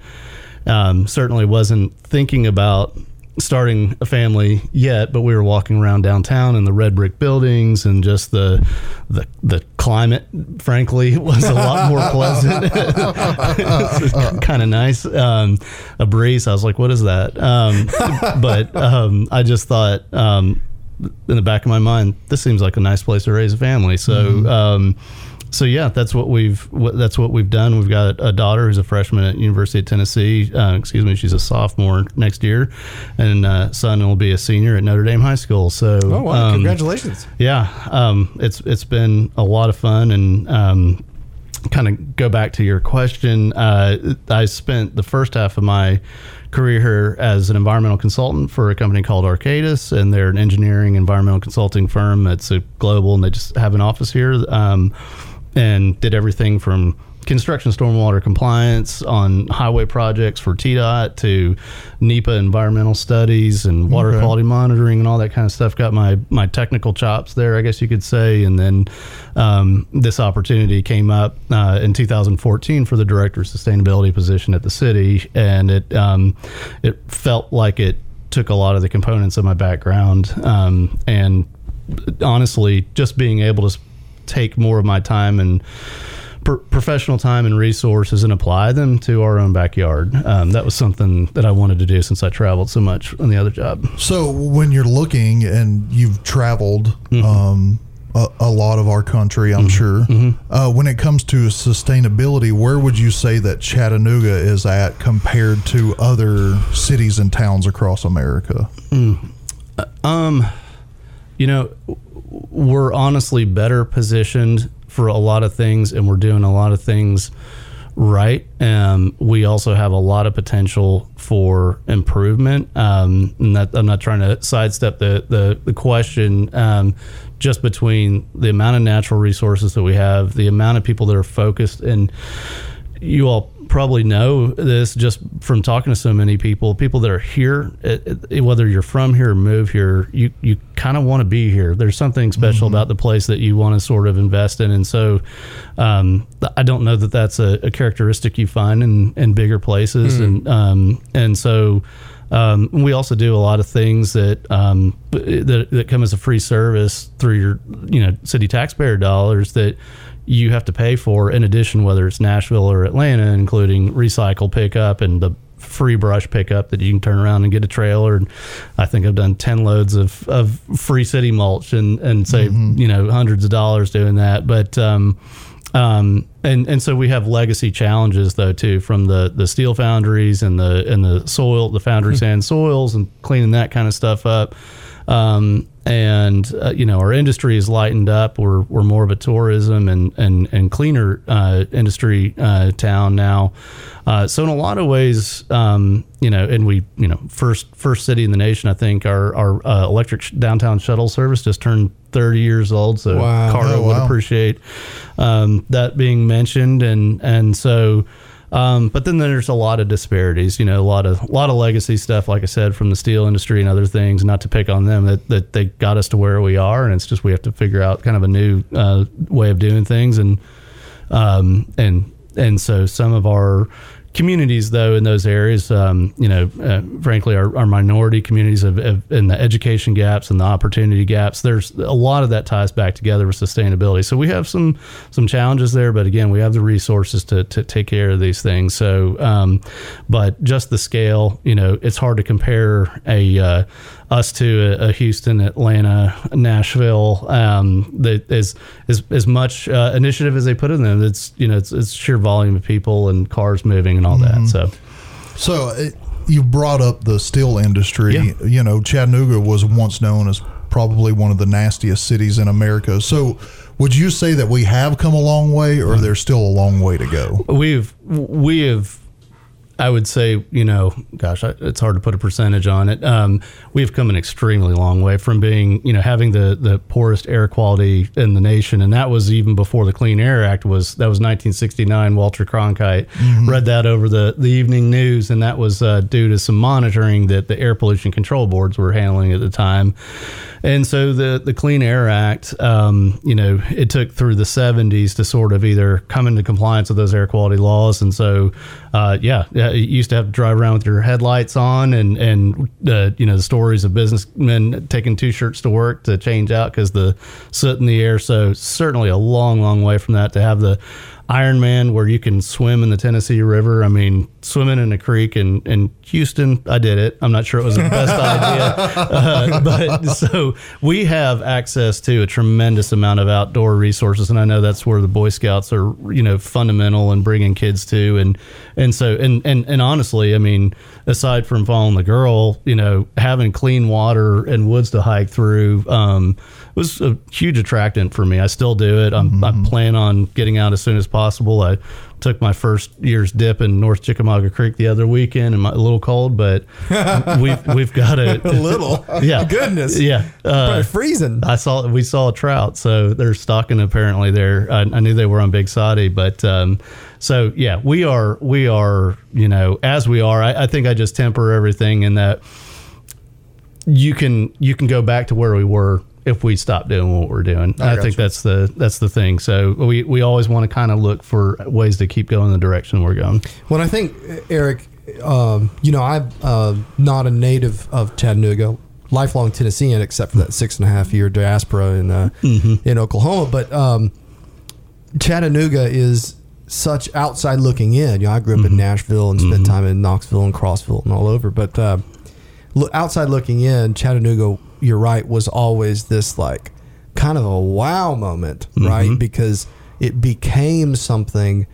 um, certainly wasn't thinking about starting a family yet, but we were walking around downtown in the red brick buildings and just the the, the climate, frankly, was a lot more pleasant. kind of nice. Um, a breeze. I was like, what is that? Um, but um, I just thought um, in the back of my mind, this seems like a nice place to raise a family. So. Mm-hmm um, so yeah, that's what we've that's what we've done. We've got a daughter who's a freshman at University of Tennessee. Uh, excuse me, she's a sophomore next year, and uh, son will be a senior at Notre Dame High School. So oh wow, um, congratulations! Yeah, um, it's it's been a lot of fun and. Um, kind of go back to your question. Uh, I spent the first half of my career here as an environmental consultant for a company called Arcadis, and they're an engineering environmental consulting firm that's a global, and they just have an office here. Um, and did everything from construction stormwater compliance on highway projects for TDOT to NEPA environmental studies and water okay. quality monitoring and all that kind of stuff. Got my my technical chops there, I guess you could say. And then um, this opportunity came up uh, in 2014 for the director of sustainability position at the city, and it um, it felt like it took a lot of the components of my background um, and honestly just being able to take more of my time and professional time and resources and apply them to our own backyard. Um, that was something that I wanted to do since I traveled so much on the other job. So when you're looking and you've traveled mm-hmm. um, a, a, lot of our country, I'm mm-hmm. sure. Mm-hmm. Uh, when it comes to sustainability, where would you say that Chattanooga is at compared to other cities and towns across America? Mm. Uh, um, you know we're honestly better positioned for a lot of things, and we're doing a lot of things right. Um, we also have a lot of potential for improvement. Um, that, I'm not trying to sidestep the the, the question. Um, just between the amount of natural resources that we have, the amount of people that are focused, and you all probably know this just from talking to so many people. People that are here, it, it, whether you're from here or move here, you you kind of want to be here. There's something special mm-hmm. about the place that you want to sort of invest in, and so um, I don't know that that's a, a, characteristic you find in, in bigger places, mm. and um, and so. Um, we also do a lot of things that, um, that that come as a free service through your you know city taxpayer dollars that you have to pay for in addition, whether it's Nashville or Atlanta, including recycle pickup and the free brush pickup that you can turn around and get a trailer. And I think I've done ten loads of, of free city mulch and and save you know hundreds of dollars doing that. But um, um, and and so we have legacy challenges though too from the the steel foundries and the and the soil the foundry sand soils and cleaning that kind of stuff up. Um, and uh, you know our industry is lightened up. We're we're more of a tourism and and and cleaner uh, industry uh, town now. Uh, so in a lot of ways, um, you know, and we you know first first city in the nation. I think our our uh, electric sh- downtown shuttle service just turned 30 years old. So Wow. CARTA Oh, would appreciate um, that being mentioned, and and so. Um, but then there's a lot of disparities, you know, a lot of a lot of legacy stuff, like I said, from the steel industry and other things. Not to pick on them, that, that they got us to where we are, and it's just we have to figure out kind of a new uh, way of doing things, and um, and and so some of our communities though in those areas um, you know uh, frankly our, our minority communities have, have in the education gaps and the opportunity gaps. There's a lot of that ties back together with sustainability. So we have some some challenges there but again we have the resources to, to take care of these things. So um, but just the scale you know it's hard to compare a uh, us to a, a Houston, Atlanta, Nashville. Um, that is as as much uh, initiative as they put in them. It's you know it's, it's sheer volume of people and cars moving and all that. So So uh, you brought up the steel industry. Yeah. You know, Chattanooga was once known as probably one of the nastiest cities in America. So would you say that we have come a long way, or there's still a long way to go? we've we have I would say, you know, gosh, I- it's hard to put a percentage on it. Um, we've come an extremely long way from being, you know, having the the poorest air quality in the nation, and that was even before the Clean Air Act was. That was 1969. Walter Cronkite read that over the the evening news, and that was uh, due to some monitoring that the air pollution control boards were handling at the time. And so the the Clean Air Act, um, you know, it took through the 70s to sort of either come into compliance with those air quality laws. And so, uh, yeah, you used to have to drive around with your headlights on, and and uh, you know the stories of businessmen taking two shirts to work to change out because the soot in the air. So certainly a long, long way from that to have the Ironman where you can swim in the Tennessee River. I mean, swimming in a creek in, in Houston, I did it. I'm not sure it was the best idea. Uh, but so we have access to a tremendous amount of outdoor resources. And I know that's where the Boy Scouts are, you know, fundamental in bringing kids to. And, and so, and, and, and honestly, I mean, aside from following the girl, you know, having clean water and woods to hike through, um, was a huge attractant for me. I still do it. I'm, I plan on getting out as soon as possible. I took my first year's dip in North Chickamauga Creek the other weekend, and my, a little cold, but we've we've got a, A little. yeah, Goodness. yeah. Uh, freezing. I saw we saw a trout, so they're stocking apparently there. I, I knew they were on Big Soddy, but um, so yeah, we are we are you know as we are. I, I think I just temper everything in that you can you can go back to where we were if we stop doing what we're doing. I, think that's the that's the thing. So we we always want to kind of look for ways to keep going the direction we're going. Well, I think Erik, um, you know, I'm uh, not a native of Chattanooga, lifelong Tennessean, except for that six and a half year diaspora in uh, in Oklahoma. But um, Chattanooga is such outside looking in. You know, I grew up in Nashville and spent time in Knoxville and Crossville and all over. But uh, outside looking in, Chattanooga, you're right, was always this like kind of a wow moment, mm-hmm. right? Because it became something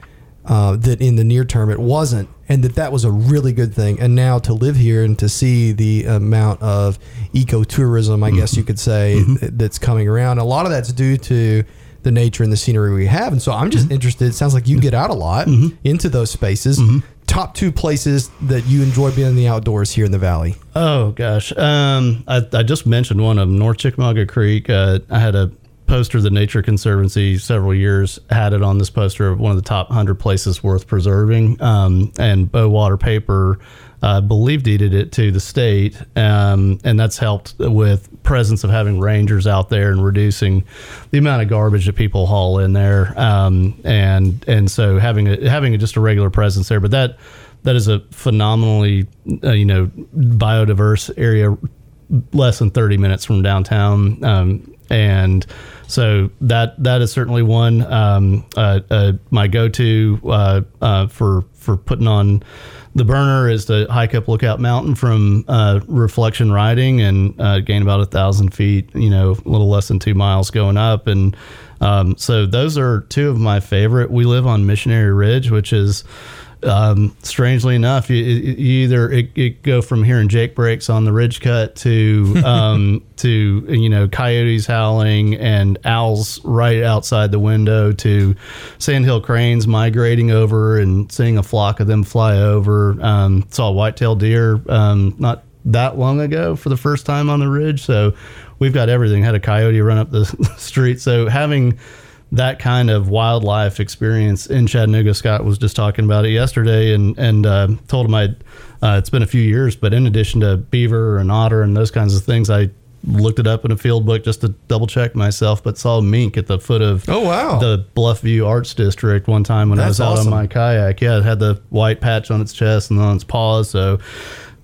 uh, that in the near term it wasn't, and that that was a really good thing. And now to live here and to see the amount of ecotourism, I guess mm-hmm. you could say, mm-hmm. th- that's coming around, a lot of that's due to the nature and the scenery we have. And so I'm just interested. It sounds like you get out a lot into those spaces. Top two places that you enjoy being in the outdoors here in the valley. Oh gosh, um, I, I just mentioned one of them, North Chickamauga Creek. Uh, I had a poster the Nature Conservancy several years had it on this poster of one of the top hundred places worth preserving. Um, and Bowater Paper, uh, believe deeded it to the state, um, and that's helped with presence of having rangers out there and reducing the amount of garbage that people haul in there. Um, and and so having a, having a, just a regular presence there, but that that is a phenomenally uh, you know biodiverse area less than 30 minutes from downtown um, and so that that is certainly one um, uh, uh, my go-to uh, uh, for for putting on the burner is to hike up Lookout Mountain from uh, reflection riding and uh, gain about a thousand feet. You know, a little less than two miles going up, and um, so those are two of my favorite. We live on Missionary Ridge, which is um, strangely enough, you, you either it, it go from hearing Jake brakes on the ridge cut to um, to you know coyotes howling and owls right outside the window to sandhill cranes migrating over and seeing a flock of them fly over. Um, saw white-tailed deer um, not that long ago for the first time on the ridge, so we've got everything. Had a coyote run up the street, so having that kind of wildlife experience in Chattanooga. Scott was just talking about it yesterday, and and uh, told him I. Uh, it's been a few years, but in addition to beaver and otter and those kinds of things, I looked it up in a field book just to double check myself, but saw mink at the foot of Oh, wow. the Bluffview Arts District one time when I That's was out awesome. on my kayak. Yeah, it had the white patch on its chest and on its paws, so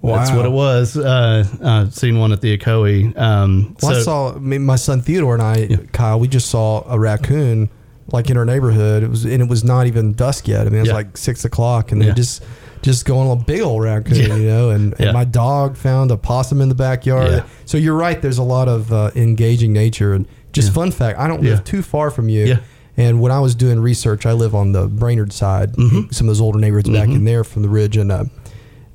that's what it was. Uh, uh, seen one at the Ecoe. Um, Well, I so- saw I mean, my son Theodore and I, Kyle. We just saw a raccoon like in our neighborhood. It was and it was not even dusk yet. I mean, it was Yeah. like six o'clock, and Yeah. they just just going a big old raccoon, Yeah. you know. And, and Yeah. my dog found a possum in the backyard. Yeah. So you're right. There's a lot of uh, engaging nature and just fun fact. I don't live too far from you. Yeah. And when I was doing research, I live on the Brainerd side, Mm-hmm. some of those older neighborhoods back in there from the ridge, and uh,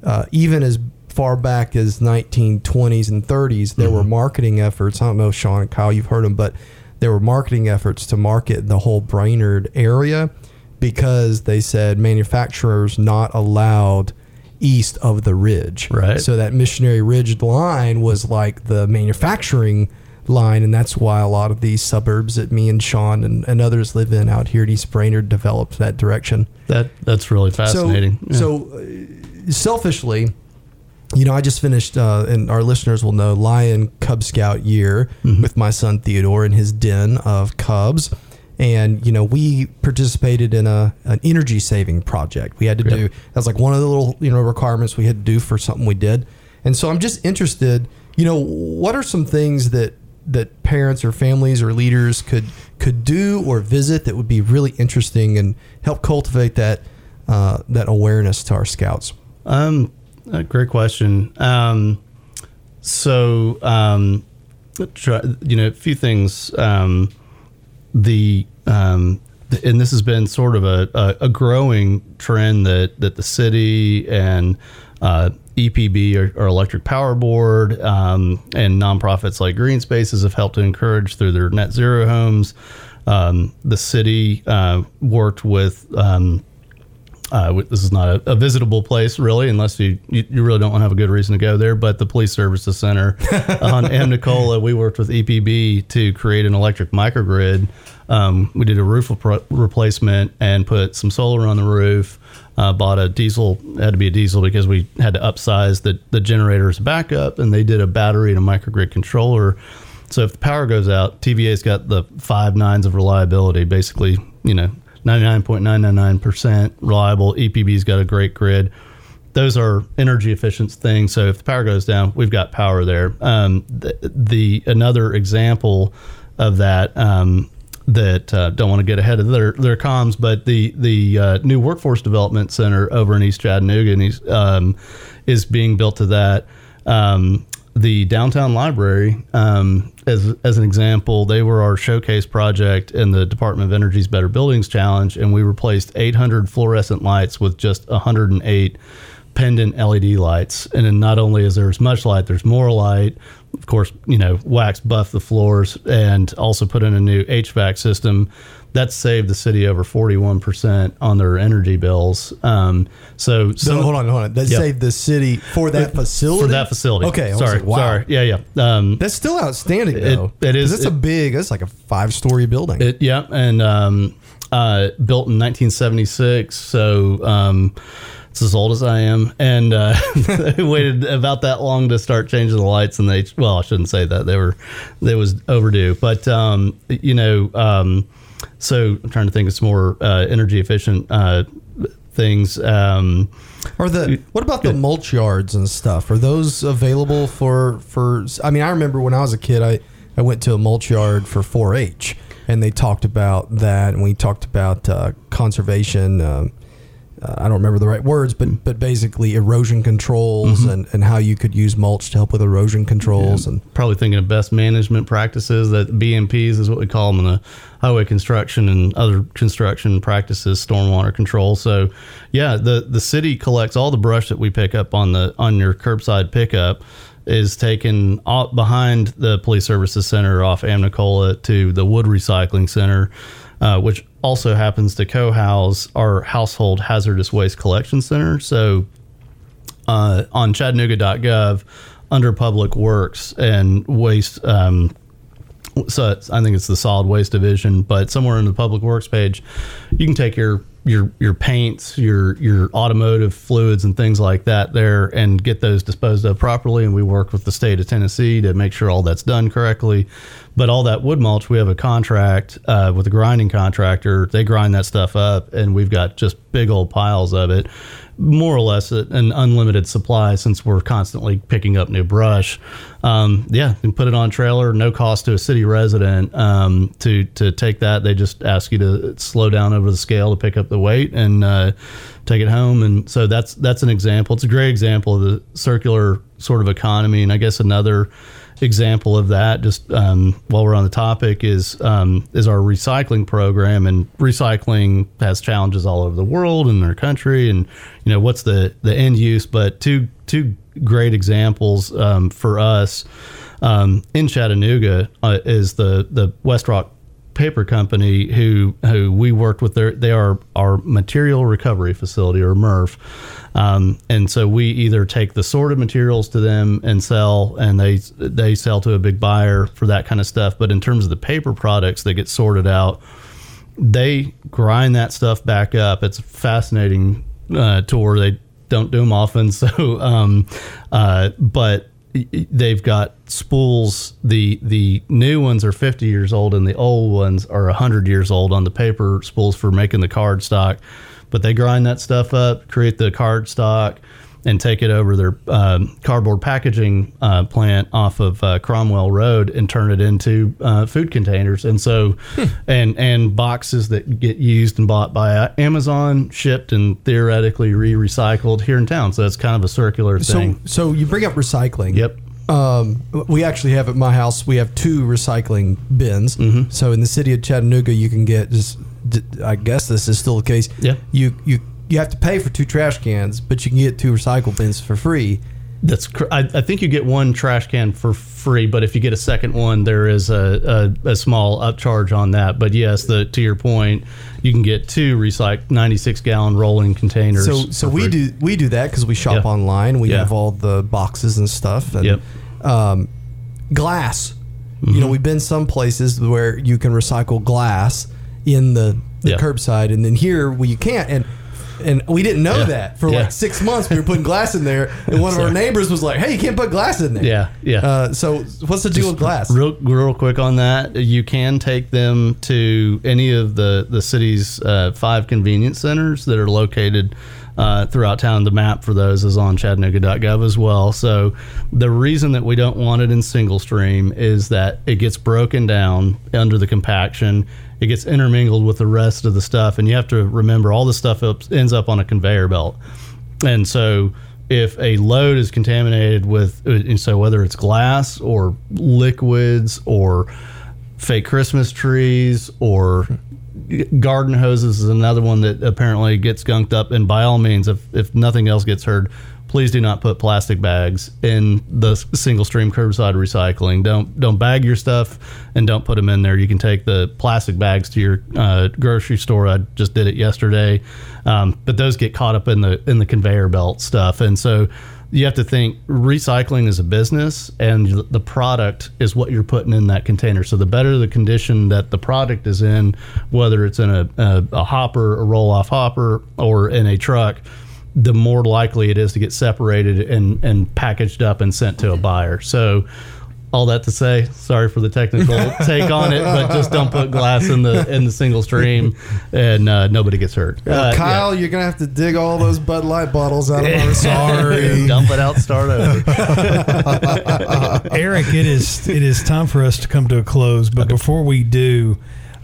uh, even as far back as 1920s and 30s, there Mm-hmm. were marketing efforts. I don't know, Sean and Kyle, you've heard them, but there were marketing efforts to market the whole Brainerd area because they said manufacturers not allowed east of the ridge. Right. So that Missionary Ridge line was like the manufacturing line, and that's why a lot of these suburbs that me and Sean and, and others live in out here at East Brainerd developed that direction. that that's really fascinating. Yeah. So, so uh, selfishly, you know, I just finished, uh, and our listeners will know, Lion Cub Scout year Mm-hmm. with my son Theodore in his den of cubs. And you know, we participated in a an energy saving project. We had to do that's like one of the little you know requirements we had to do for something we did. And so I'm just interested. You know, what are some things that that parents or families or leaders could could do or visit that would be really interesting and help cultivate that uh, that awareness to our scouts? Um, great question. Um, so, um, try, you know, a few things. Um, the um, and this has been sort of a, a, a growing trend that that the city and uh, EPB or, or Electric Power Board um, and nonprofits like Green Spaces have helped to encourage through their net zero homes. Um, the city uh, worked with uh, this is not a, a visitable place really, unless you, you you really don't have a good reason to go there. But the Police Services Center on M. Nicola, we worked with EPB to create an electric microgrid. Um, we did a roof repro- replacement and put some solar on the roof. Uh, bought a diesel, had to be a diesel because we had to upsize the the generator's backup, and they did a battery and a microgrid controller. So if the power goes out, TVA's got the five nines of reliability. Basically, you know, 99.999% reliable. EPB's got a great grid. Those are energy efficient things. So if the power goes down, we've got power there. Um, the, the another example of that um, that uh, don't want to get ahead of their their comms, but the the uh, new workforce development center over in East Chattanooga and East, um, is being built to that. Um, the downtown library, um, as as an example, they were our showcase project in the Department of Energy's Better Buildings Challenge, and we replaced 800 fluorescent lights with just 108 pendant LED lights. And then not only is there as much light, there's more light. Of course, you know, wax buff the floors and also put in a new HVAC system. That saved the city over 41% on their energy bills. Um, so, So some- hold on, hold on. That Yeah. saved the city for that facility. for that facility. Okay, sorry, like, wow. sorry. Yeah, yeah. Um, That's still outstanding, though. it is- 'Cause It's a big. That's like a five-story building. It, yeah, and um, uh, built in 1976, so um, it's as old as I am, and uh, they waited about that long to start changing the lights, and they well, I shouldn't say that they were they was overdue, but um, you know, um, so I'm trying to think of some more uh, energy efficient uh, things. Um, Are the what about the mulch yards and stuff? Are those available for for? I mean, I remember when I was a kid, I I went to a mulch yard for 4-H, and they talked about that, and we talked about uh, conservation. Um, uh, I don't remember the right words, but but basically erosion controls and, and how you could use mulch to help with erosion controls and probably thinking of best management practices that BMPs is what we call them in the highway construction and other construction practices, stormwater control. So, yeah, the the city collects all the brush that we pick up on the on your curbside pickup is taken behind the police services center off Amnicola to the wood recycling center, uh, which also happens to co-house our household hazardous waste collection center. So uh, on chattanooga.gov under public works and waste um, so i think it's the solid waste division but somewhere in the public works page you can take your your your paints your your automotive fluids and things like that there and get those disposed of properly. And we work with the state of tennessee to make sure all that's done correctly. But all that wood mulch we have a contract uh, with a grinding contractor. They grind that stuff up and we've got just big old piles of it more or less an unlimited supply since we're constantly picking up new brush. Um, yeah, and put it on trailer, no cost to a city resident. Um, to to take that, they just ask you to slow down over the scale to pick up the weight and uh, take it home. And so that's that's an example. It's a great example of the circular sort of economy. And I guess another example of that, just um, while we're on the topic, is um, is our recycling program. And recycling has challenges all over the world and our country. And you know what's the the end use? But two two great examples um, for us um, in Chattanooga uh, is the the WestRock paper company who who we worked with their they are our material recovery facility or MRF um, and so we either take the sorted materials to them and sell, and they they sell to a big buyer for that kind of stuff. But in terms of the paper products that get sorted out, they grind that stuff back up. It's a fascinating uh, tour. They don't do them often, so um, uh, but they've got spools. The the new ones are 50 years old, and the old ones are 100 years old on the paper spools for making the card stock but they grind that stuff up, create the card stock, and take it over their um, cardboard packaging uh, plant off of uh, Cromwell Road and turn it into uh, food containers. And so, hmm. and and boxes that get used and bought by Amazon, shipped and theoretically re-recycled here in town. So that's kind of a circular thing. So, so you bring up recycling. Yep. Um, we actually have at my house. We have two recycling bins. Mm-hmm. So in the city of Chattanooga, you can get just I guess this is still the case. Yeah. You you you have to pay for two trash cans, but you can get two recycle bins for free. That's cr- I, I, think you get one trash can for free, but if you get a second one, there is a, a, a, small upcharge on that. But yes, the to your point, you can get two recycled 96 gallon rolling containers. So so we do we do that because we shop yeah. online. We yeah. have all the boxes and stuff. And, yep. Um, glass. Mm-hmm. You know, we've been some places where you can recycle glass in the, the yeah. curbside, and then here well, you can't. And and we didn't know yeah. that for yeah. like six months. We were putting glass in there, and one of our neighbors was like, "Hey, you can't put glass in there." Yeah, yeah. Uh, so, what's the deal with glass? Real, real quick on that, you can take them to any of the the city's uh, five convenience centers that are located. Uh, throughout town. The map for those is on chattanooga.gov as well. So the reason that we don't want it in single stream is that it gets broken down under the compaction it gets intermingled with the rest of the stuff, and you have to remember all the stuff ends up on a conveyor belt, and so if a load is contaminated with, uh, so whether it's glass or liquids or fake Christmas trees or garden hoses is another one that apparently gets gunked up. And by all means, if, if nothing else gets heard, please do not put plastic bags in the single stream curbside recycling. Don't don't bag your stuff and don't put them in there. You can take the plastic bags to your uh, grocery store. I just did it yesterday, um, but those get caught up in the in the conveyor belt stuff, and so you have to think recycling is a business and the product is what you're putting in that container. So the better the condition that the product is in, whether it's in a, a, a hopper, a roll off hopper, or in a truck, the more likely it is to get separated and, and packaged up and sent to a buyer. So, all that to say, sorry for the technical take on it, but just don't put glass in the in the single stream, and uh, nobody gets hurt. Uh, Kyle, yeah. you're gonna have to dig all those Bud Light bottles out of our sorry. Dump it out, start over. Erik, it is it is time for us to come to a close, but before we do.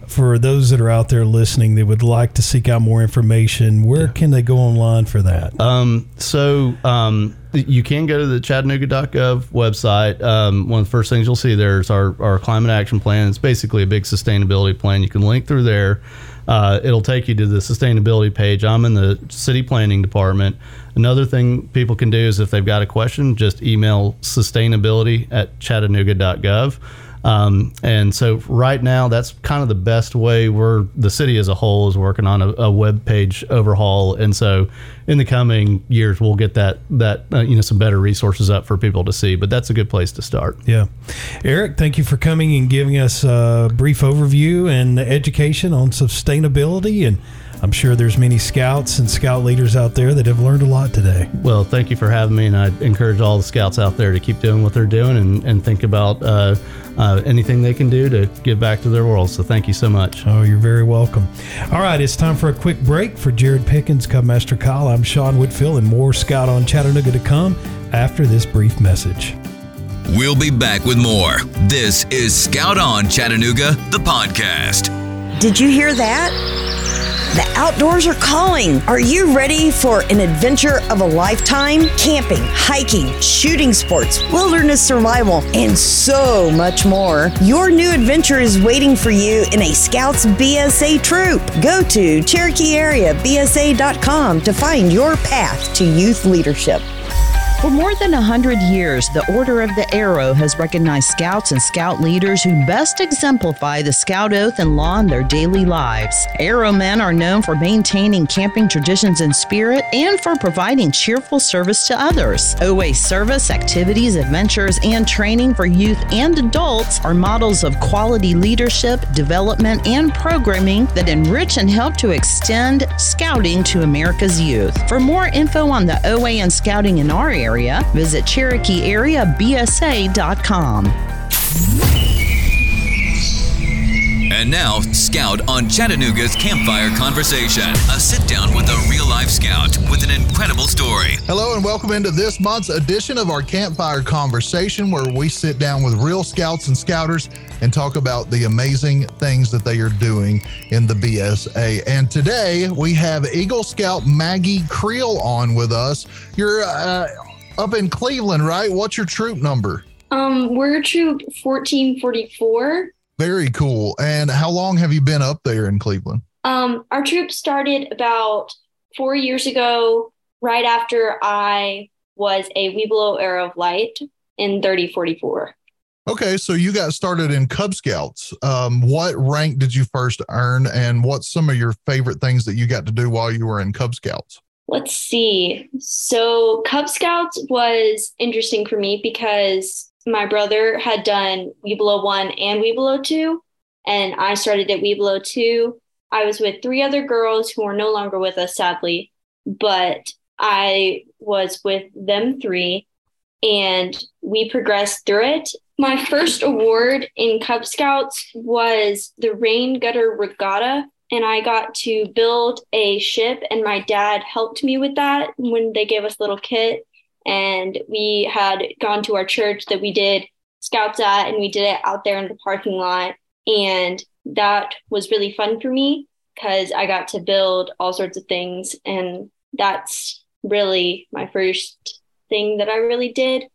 For those that are out there listening that would like to seek out more information, where can they go online for that? Um, so um, you can go to the Chattanooga.gov website. Um, one of the first things you'll see there is our, our climate action plan. It's basically a big sustainability plan. You can link through there. Uh, it'll take you to the sustainability page. I'm in the city planning department. Another thing people can do is if they've got a question, just email sustainability at chattanooga.gov. Um, and so right now, that's kind of the best way. We're the city as a whole is working on a, a web page overhaul, and so in the coming years, we'll get that that uh, you know some better resources up for people to see. But that's a good place to start. Yeah, Erik, thank you for coming and giving us a brief overview and education on sustainability and. I'm sure there's many scouts and scout leaders out there that have learned a lot today. Well, thank you for having me, and I encourage all the scouts out there to keep doing what they're doing and, and think about uh, uh, anything they can do to give back to their world. So thank you so much. Oh, you're very welcome. All right, it's time for a quick break for Jared Pickens, Cub Master Kyle. I'm Sean Whitfield, and more Scout on Chattanooga to come after this brief message. We'll be back with more. This is Scout on Chattanooga, the podcast. Did you hear that? The outdoors are calling. Are you ready for an adventure of a lifetime? Camping, hiking, shooting sports, wilderness survival, and so much more. Your new adventure is waiting for you in a Scouts BSA troop. Go to CherokeeAreaBSA.com to find your path to youth leadership. For more than a hundred years, the Order of the Arrow has recognized scouts and scout leaders who best exemplify the scout oath and law in their daily lives. Arrow men are known for maintaining camping traditions and spirit and for providing cheerful service to others. OA service, activities, adventures, and training for youth and adults are models of quality leadership, development, and programming that enrich and help to extend scouting to America's youth. For more info on the OA and scouting in our area, area, visit CherokeeAreaBSA.com. And now, Scout on Chattanooga's Campfire Conversation. A sit down with a real life scout with an incredible story. Hello, and welcome into this month's edition of our Campfire Conversation, where we sit down with real scouts and scouters and talk about the amazing things that they are doing in the BSA. And today we have Eagle Scout Maggi Creel on with us. You're uh, up in Cleveland, right? What's your troop number? Um, we're troop 1444. Very cool. And how long have you been up there in Cleveland? Um, our troop started about four years ago, right after I was a Webelow Arrow of Light in 3044. Okay, so you got started in Cub Scouts. Um, what rank did you first earn, and what's some of your favorite things that you got to do while you were in Cub Scouts? Let's see. So, Cub Scouts was interesting for me because my brother had done Webelow 1 and Webelow 2, and I started at Webelow 2. I was with three other girls who are no longer with us, sadly, but I was with them three, and we progressed through it. My first award in Cub Scouts was the Rain Gutter Regatta and I got to build a ship, and my dad helped me with that when they gave us a little kit. And we had gone to our church that we did scouts at, and we did it out there in the parking lot. And that was really fun for me because I got to build all sorts of things. And that's really my first thing that I really did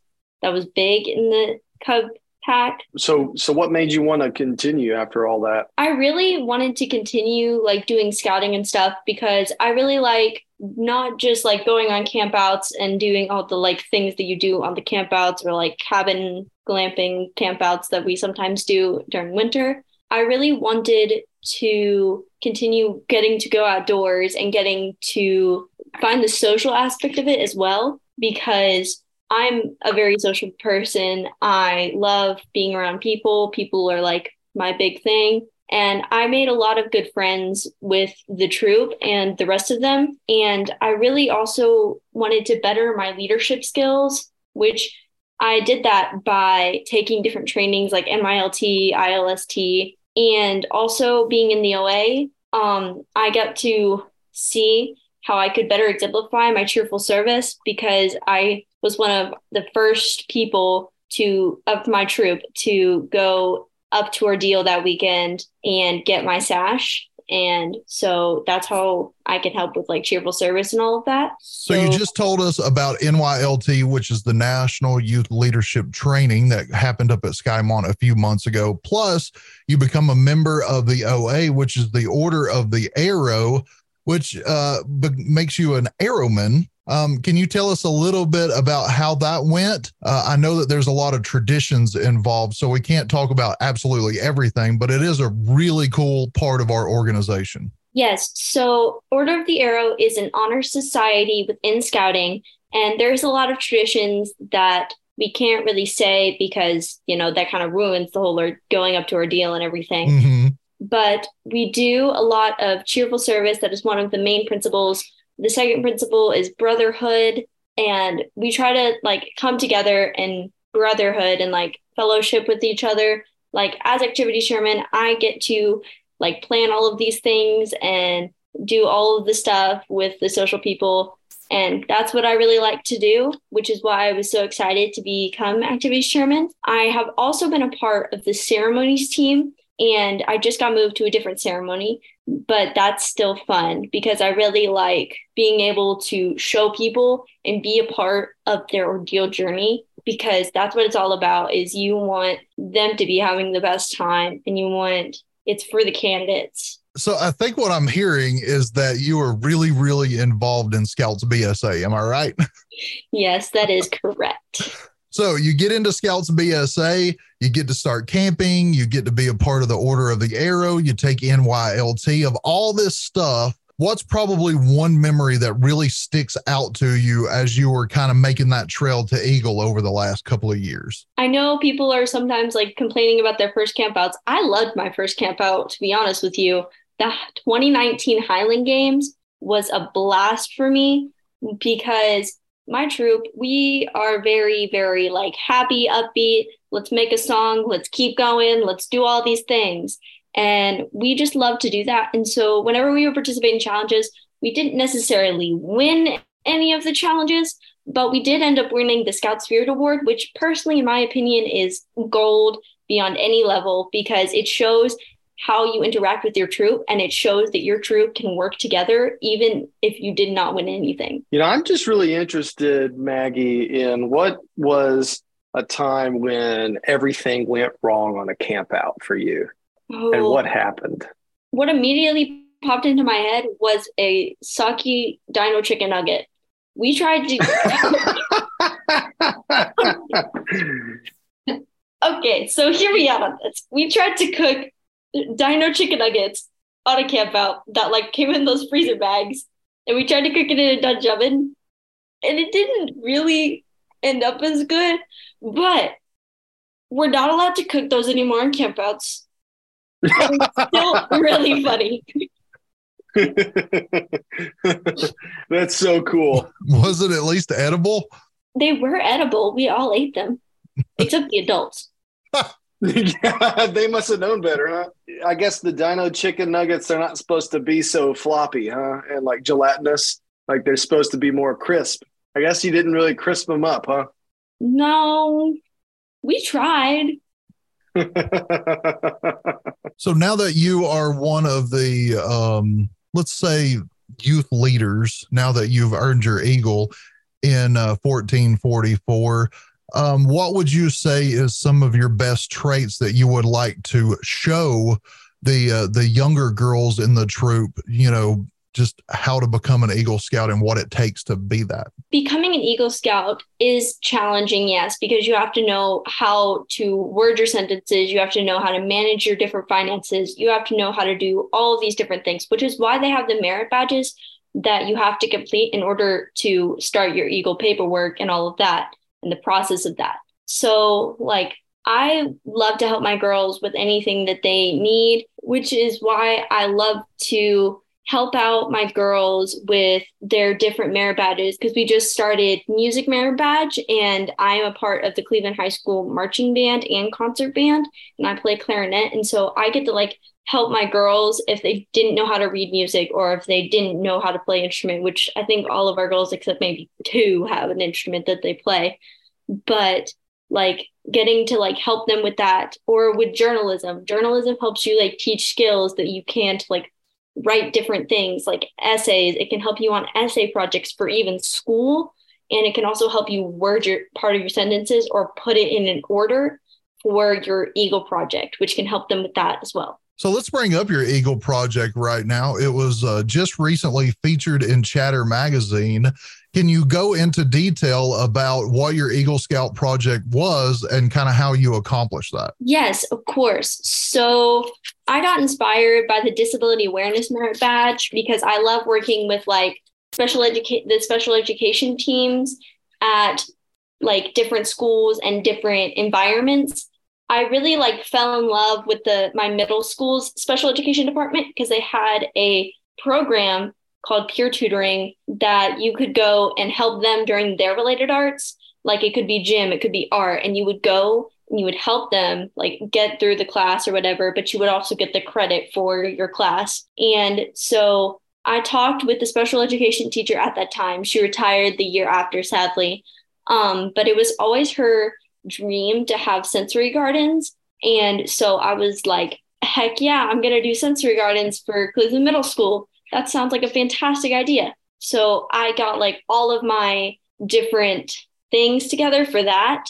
that was big in the Cub pack. So so what made you want to continue after all that? I really wanted to continue like doing scouting and stuff because I really like not just like going on campouts and doing all the like things that you do on the campouts or like cabin glamping campouts that we sometimes do during winter. I really wanted to continue getting to go outdoors and getting to find the social aspect of it as well because I'm a very social person. I love being around people. People are like my big thing. And I made a lot of good friends with the troop and the rest of them. And I really also wanted to better my leadership skills, which I did that by taking different trainings like NYLT, ILST, and also being in the OA. Um, I got to see how I could better exemplify my cheerful service because I was one of the first people to of my troop to go up to Ordeal that weekend and get my sash. And so that's how I can help with like cheerful service and all of that. So, you just told us about NYLT, which is the National Youth Leadership Training that happened up at Skymont a few months ago. Plus, you become a member of the OA, which is the Order of the Arrow, which uh, makes you an arrowman. Um, can you tell us a little bit about how that went? Uh, I know that there's a lot of traditions involved, so we can't talk about absolutely everything, but it is a really cool part of our organization. Yes. So, Order of the Arrow is an honor society within scouting, and there's a lot of traditions that we can't really say because, you know, that kind of ruins the whole or going up to ordeal and everything. Mm-hmm. But we do a lot of cheerful service. That is one of the main principles. The second principle is brotherhood. And we try to like come together in brotherhood and like fellowship with each other. Like as activity chairman, I get to like plan all of these things and do all of the stuff with the social people. And that's what I really like to do, which is why I was so excited to become activities chairman. I have also been a part of the ceremonies team, and I just got moved to a different ceremony, but that's still fun because I really like being able to show people and be a part of their ordeal journey because that's what it's all about is you want them to be having the best time and you want it's for the candidates So I think what I'm hearing is that you are really, really involved in Scouts BSA. Am I right? yes that is correct So you get into Scouts BSA, you get to start camping, you get to be a part of the Order of the Arrow, you take NYLT of all this stuff. What's probably one memory that really sticks out to you as you were kind of making that trail to Eagle over the last couple of years? I know people are sometimes like complaining about their first campouts. I loved my first campout, to be honest with you. The 2019 Highland Games was a blast for me because my troop, we are very, very like happy, upbeat. Let's make a song. Let's keep going. Let's do all these things. And we just love to do that. And so whenever we were participating in challenges, we didn't necessarily win any of the challenges, but we did end up winning the Scout Spirit Award, which personally, in my opinion, is gold beyond any level because it shows how you interact with your troop and it shows that your troop can work together even if you did not win anything. You know, I'm just really interested, Maggi, in what was a time when everything went wrong on a camp out for you Oh, and what happened. what immediately popped into my head was a sake dino chicken nugget. We tried to Okay, so here we are on this. We tried to cook dino chicken nuggets on a camp out that like came in those freezer bags, and we tried to cook it in a Dutch oven, and it didn't really end up as good. But we're not allowed to cook those anymore in campouts. It's still really funny. That's so cool. Was it at least edible? They were edible. We all ate them, except the adults. they must have known better, huh? I guess the dino chicken nuggets are not supposed to be so floppy, huh? And like gelatinous. Like they're supposed to be more crisp. I guess you didn't really crisp them up, huh? No, we tried. So now that you are one of the, um, let's say, youth leaders, now that you've earned your Eagle in uh, 1444, um, what would you say is some of your best traits that you would like to show the uh, the younger girls in the troop? You know, just how to become an Eagle Scout and what it takes to be that. Becoming an Eagle Scout is challenging, yes, because you have to know how to word your sentences. You have to know how to manage your different finances. You have to know how to do all of these different things, which is why they have the merit badges that you have to complete in order to start your Eagle paperwork and all of that and the process of that. So, like, I love to help my girls with anything that they need, which is why I love to help out my girls with their different merit badges because we just started music merit badge and I am a part of the Cleveland High School marching band and concert band and I play clarinet and so I get to like help my girls if they didn't know how to read music or if they didn't know how to play instrument which I think all of our girls except maybe two have an instrument that they play. But like getting to like help them with that or with journalism. Journalism helps you like teach skills that you can't like write different things like essays it can help you on essay projects for even school and it can also help you word your part of your sentences or put it in an order for your eagle project which can help them with that as well So let's bring up your Eagle project right now. It was uh, just recently featured in Chatter Magazine. Can you go into detail about what your Eagle Scout project was and kind of how you accomplished that? Yes, of course. So I got inspired by the Disability Awareness Merit Badge because I love working with like special educate the special education teams at like different schools and different environments. I really like fell in love with the my middle school's special education department because they had a program called peer tutoring that you could go and help them during their related arts. Like it could be gym, it could be art, and you would go and you would help them like get through the class or whatever, but you would also get the credit for your class. And so I talked with the special education teacher at that time. She retired the year after, sadly. Um, but it was always her dream to have sensory gardens. And so I was like, heck yeah, I'm going to do sensory gardens for Cleveland Middle School. That sounds like a fantastic idea. So I got like all of my different things together for that.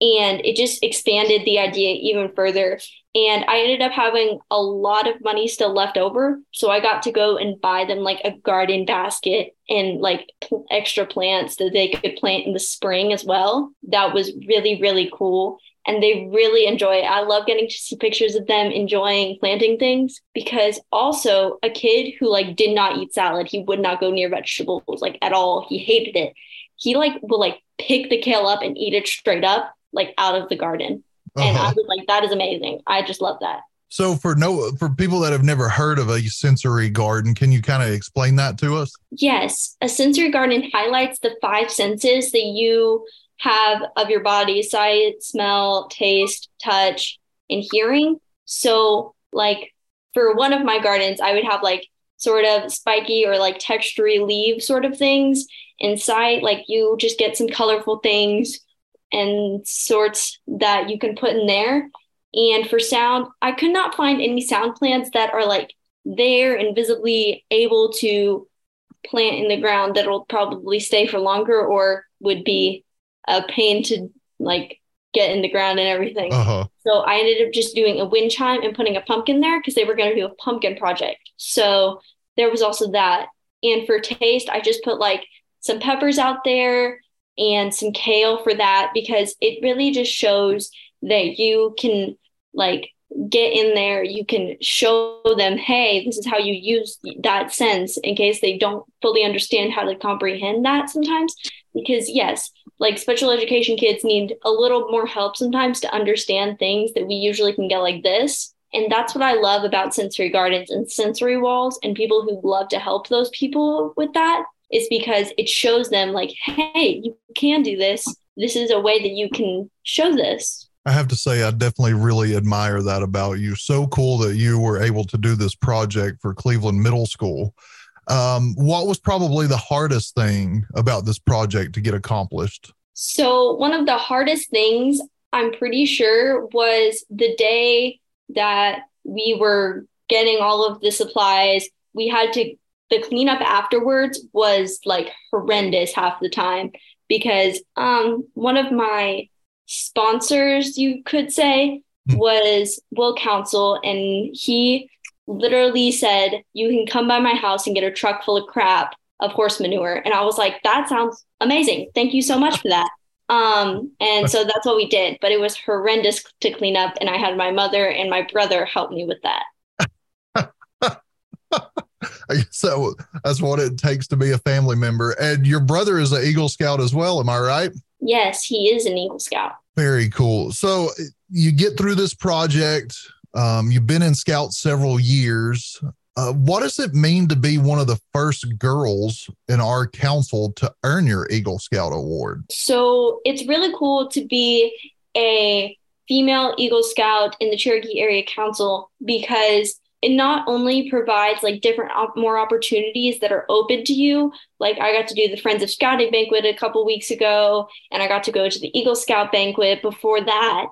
And it just expanded the idea even further. And I ended up having a lot of money still left over. So I got to go and buy them like a garden basket and like extra plants that they could plant in the spring as well. That was really, really cool. And they really enjoy it. I love getting to see pictures of them enjoying planting things because also a kid who like did not eat salad, he would not go near vegetables like at all. He hated it. He like will like pick the kale up and eat it straight up like out of the garden. And I Uh-huh. was like, that is amazing. I just love that. So for no for people that have never heard of a sensory garden, can you kind of explain that to us? Yes, a sensory garden highlights the five senses that you have of your body sight, smell, taste, touch, and hearing. So, like for one of my gardens, I would have like sort of spiky or like textury leaf sort of things. In sight, like you just get some colorful things and sorts that you can put in there. And for sound, I could not find any sound plants that are like there and visibly able to plant in the ground that'll probably stay for longer or would be a pain to like get in the ground and everything. Uh-huh. So I ended up just doing a wind chime and putting a pumpkin there because they were going to do a pumpkin project. So there was also that. And for taste, I just put like some peppers out there and some kale for that because it really just shows that you can like get in there you can show them hey this is how you use that sense in case they don't fully understand how to comprehend that sometimes because yes like special education kids need a little more help sometimes to understand things that we usually can get like this and that's what i love about sensory gardens and sensory walls and people who love to help those people with that is because it shows them like hey you can do this this is a way that you can show this I have to say, I definitely really admire that about you. So cool that you were able to do this project for Cleveland Middle School. Um, what was probably the hardest thing about this project to get accomplished? So, one of the hardest things I'm pretty sure was the day that we were getting all of the supplies. We had to, the cleanup afterwards was like horrendous half the time because um, one of my sponsors, you could say, was Will Council, and he literally said, You can come by my house and get a truck full of crap of horse manure. And I was like, That sounds amazing. Thank you so much for that. Um, and so that's what we did, but it was horrendous to clean up. And I had my mother and my brother help me with that. I guess that, that's what it takes to be a family member. And your brother is an Eagle Scout as well. Am I right? Yes, he is an Eagle Scout. Very cool. So you get through this project. Um, you've been in Scouts several years. Uh, what does it mean to be one of the first girls in our council to earn your Eagle Scout award? So it's really cool to be a female Eagle Scout in the Cherokee Area Council because it not only provides like different op- more opportunities that are open to you. Like I got to do the Friends of Scouting banquet a couple weeks ago, and I got to go to the Eagle Scout banquet before that.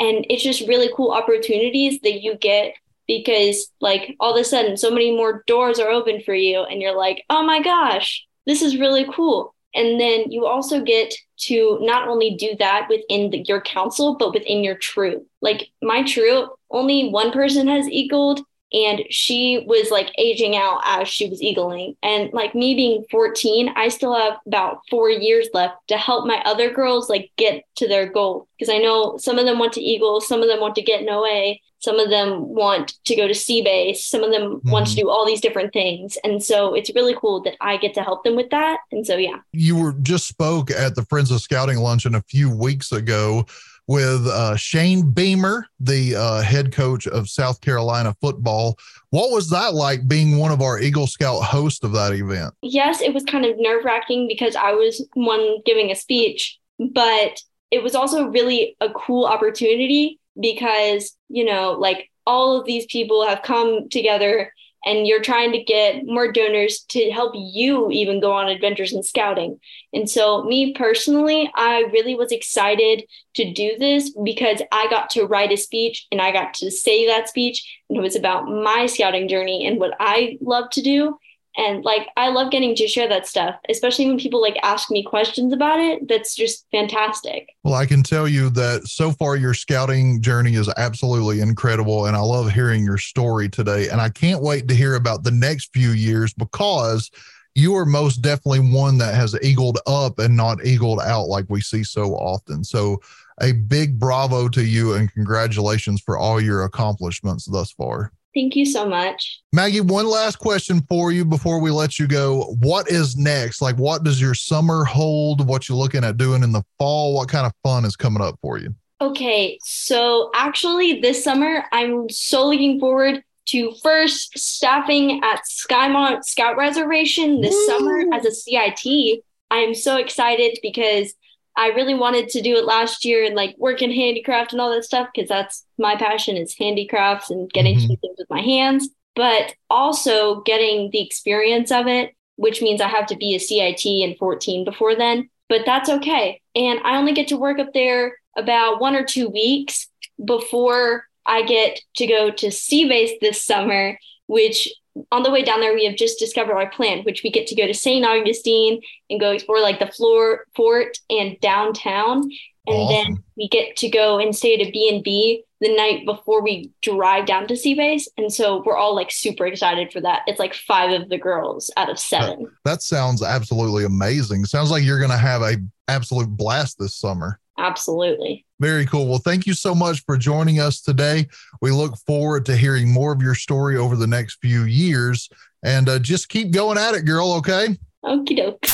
And it's just really cool opportunities that you get because like all of a sudden so many more doors are open for you and you're like, "Oh my gosh, this is really cool." And then you also get to not only do that within the, your council, but within your troop. Like my troop, only one person has eagled, and she was like aging out as she was eagling. And like me being 14, I still have about four years left to help my other girls like get to their goal. Because I know some of them want to eagle, some of them want to get an OA, some of them want to go to sea base, some of them mm-hmm. want to do all these different things. And so it's really cool that I get to help them with that. And so, yeah. You were just spoke at the Friends of Scouting luncheon a few weeks ago with uh, Shane Beamer, the uh, head coach of South Carolina football. What was that like being one of our Eagle Scout hosts of that event? Yes, it was kind of nerve wracking because I was one giving a speech, but it was also really a cool opportunity because, you know, like all of these people have come together and you're trying to get more donors to help you even go on adventures in scouting. And so, me personally, I really was excited to do this because I got to write a speech and I got to say that speech, and it was about my scouting journey and what I love to do and like i love getting to share that stuff especially when people like ask me questions about it that's just fantastic. Well i can tell you that so far your scouting journey is absolutely incredible and i love hearing your story today and i can't wait to hear about the next few years because you are most definitely one that has eagled up and not eagled out like we see so often. So a big bravo to you and congratulations for all your accomplishments thus far Thank you so much. Maggi, one last question for you before we let you go. What is next? Like, what does your summer hold? What you looking at doing in the fall? What kind of fun is coming up for you? Okay, so actually, this summer, I'm so looking forward to first staffing at Skymont Scout Reservation this Woo! summer as a CIT. I am so excited because I really wanted to do it last year and like work in handicraft and all that stuff because that's my passion is handicrafts and getting mm-hmm. to do things with my hands, but also getting the experience of it, which means I have to be a CIT in 14 before then, but that's okay. And I only get to work up there about one or two weeks before I get to go to Sea Base this summer, which on the way down there, we have just discovered our plan, which we get to go to St. Augustine and go explore like the floor fort and downtown. And awesome. then we get to go and stay at a B&B the night before we drive down to Sea Base. And so we're all like super excited for that. It's like five of the girls out of seven. That, that sounds absolutely amazing. Sounds like you're going to have a absolute blast this summer. Absolutely. Very cool. Well, thank you so much for joining us today. We look forward to hearing more of your story over the next few years. And uh, just keep going at it, girl, okay? Okie doke.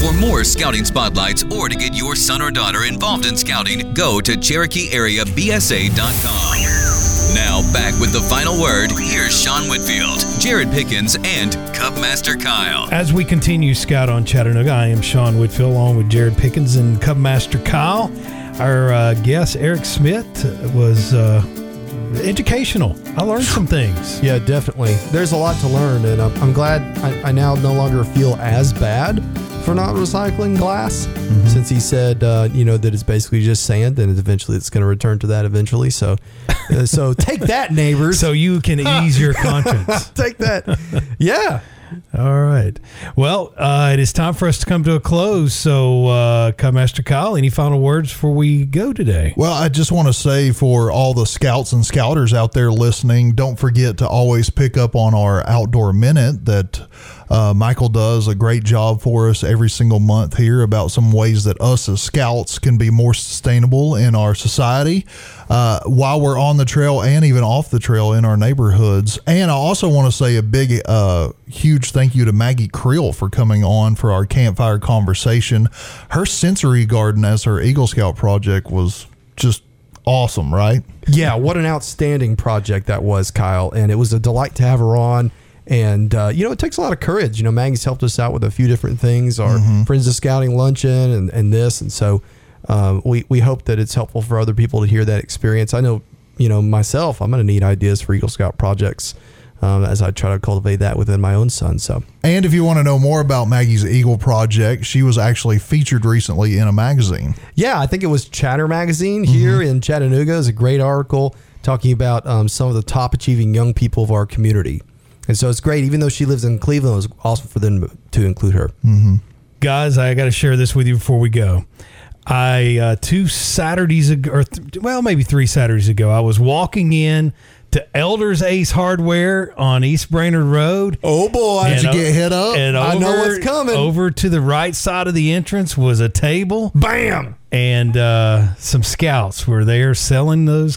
For more scouting spotlights or to get your son or daughter involved in scouting, go to CherokeeAreaBSA.com. Now, back with the final word, here's Sean Whitfield, Jared Pickens, and Cubmaster Kyle. As we continue Scout on Chattanooga, I am Sean Whitfield along with Jared Pickens and Cubmaster Kyle. Our uh, guest, Erik Schmidt, was uh, educational. I learned some things. Yeah, definitely. There's a lot to learn, and I'm, I'm glad I, I, now no longer feel as bad for not recycling glass mm-hmm. since he said, uh, you know, that it's basically just sand and eventually it's going to return to that eventually. So, uh, so take that, neighbors. So you can ease your conscience. take that. Yeah. All right. Well, uh, it is time for us to come to a close. So, uh, Master Kyle, any final words before we go today? Well, I just want to say for all the scouts and scouters out there listening, don't forget to always pick up on our outdoor minute that uh, Michael does a great job for us every single month here about some ways that us as scouts can be more sustainable in our society uh, while we're on the trail and even off the trail in our neighborhoods. And I also want to say a big, uh, huge thank you to Maggi Creel for coming on for our campfire conversation. Her sensory garden as her Eagle Scout project was just awesome, right? Yeah, what an outstanding project that was, Kyle. And it was a delight to have her on. And uh, you know, it takes a lot of courage. You know, Maggi's helped us out with a few different things, our mm-hmm. Friends of Scouting luncheon, and, and this, and so um, we we hope that it's helpful for other people to hear that experience. I know you know, myself, I'm going to need ideas for Eagle Scout projects um, as I try to cultivate that within my own son. So, And if you want to know more about Maggi's Eagle Project, she was actually featured recently in a magazine. yeah, I think it was Chatter Magazine here in Chattanooga. is a great article talking about um, some of the top achieving young people of our community. And so it's great, even though she lives in Cleveland, it was awesome for them to include her. guys, I got to share this with you before we go. I uh, two Saturdays ago, or th- well, maybe three Saturdays ago, I was walking in to Elders Ace Hardware on East Brainerd Road. Oh boy, Did you get hit up? And I know what's coming. Over to the right side of the entrance was a table, Bam! and uh, some scouts were there selling those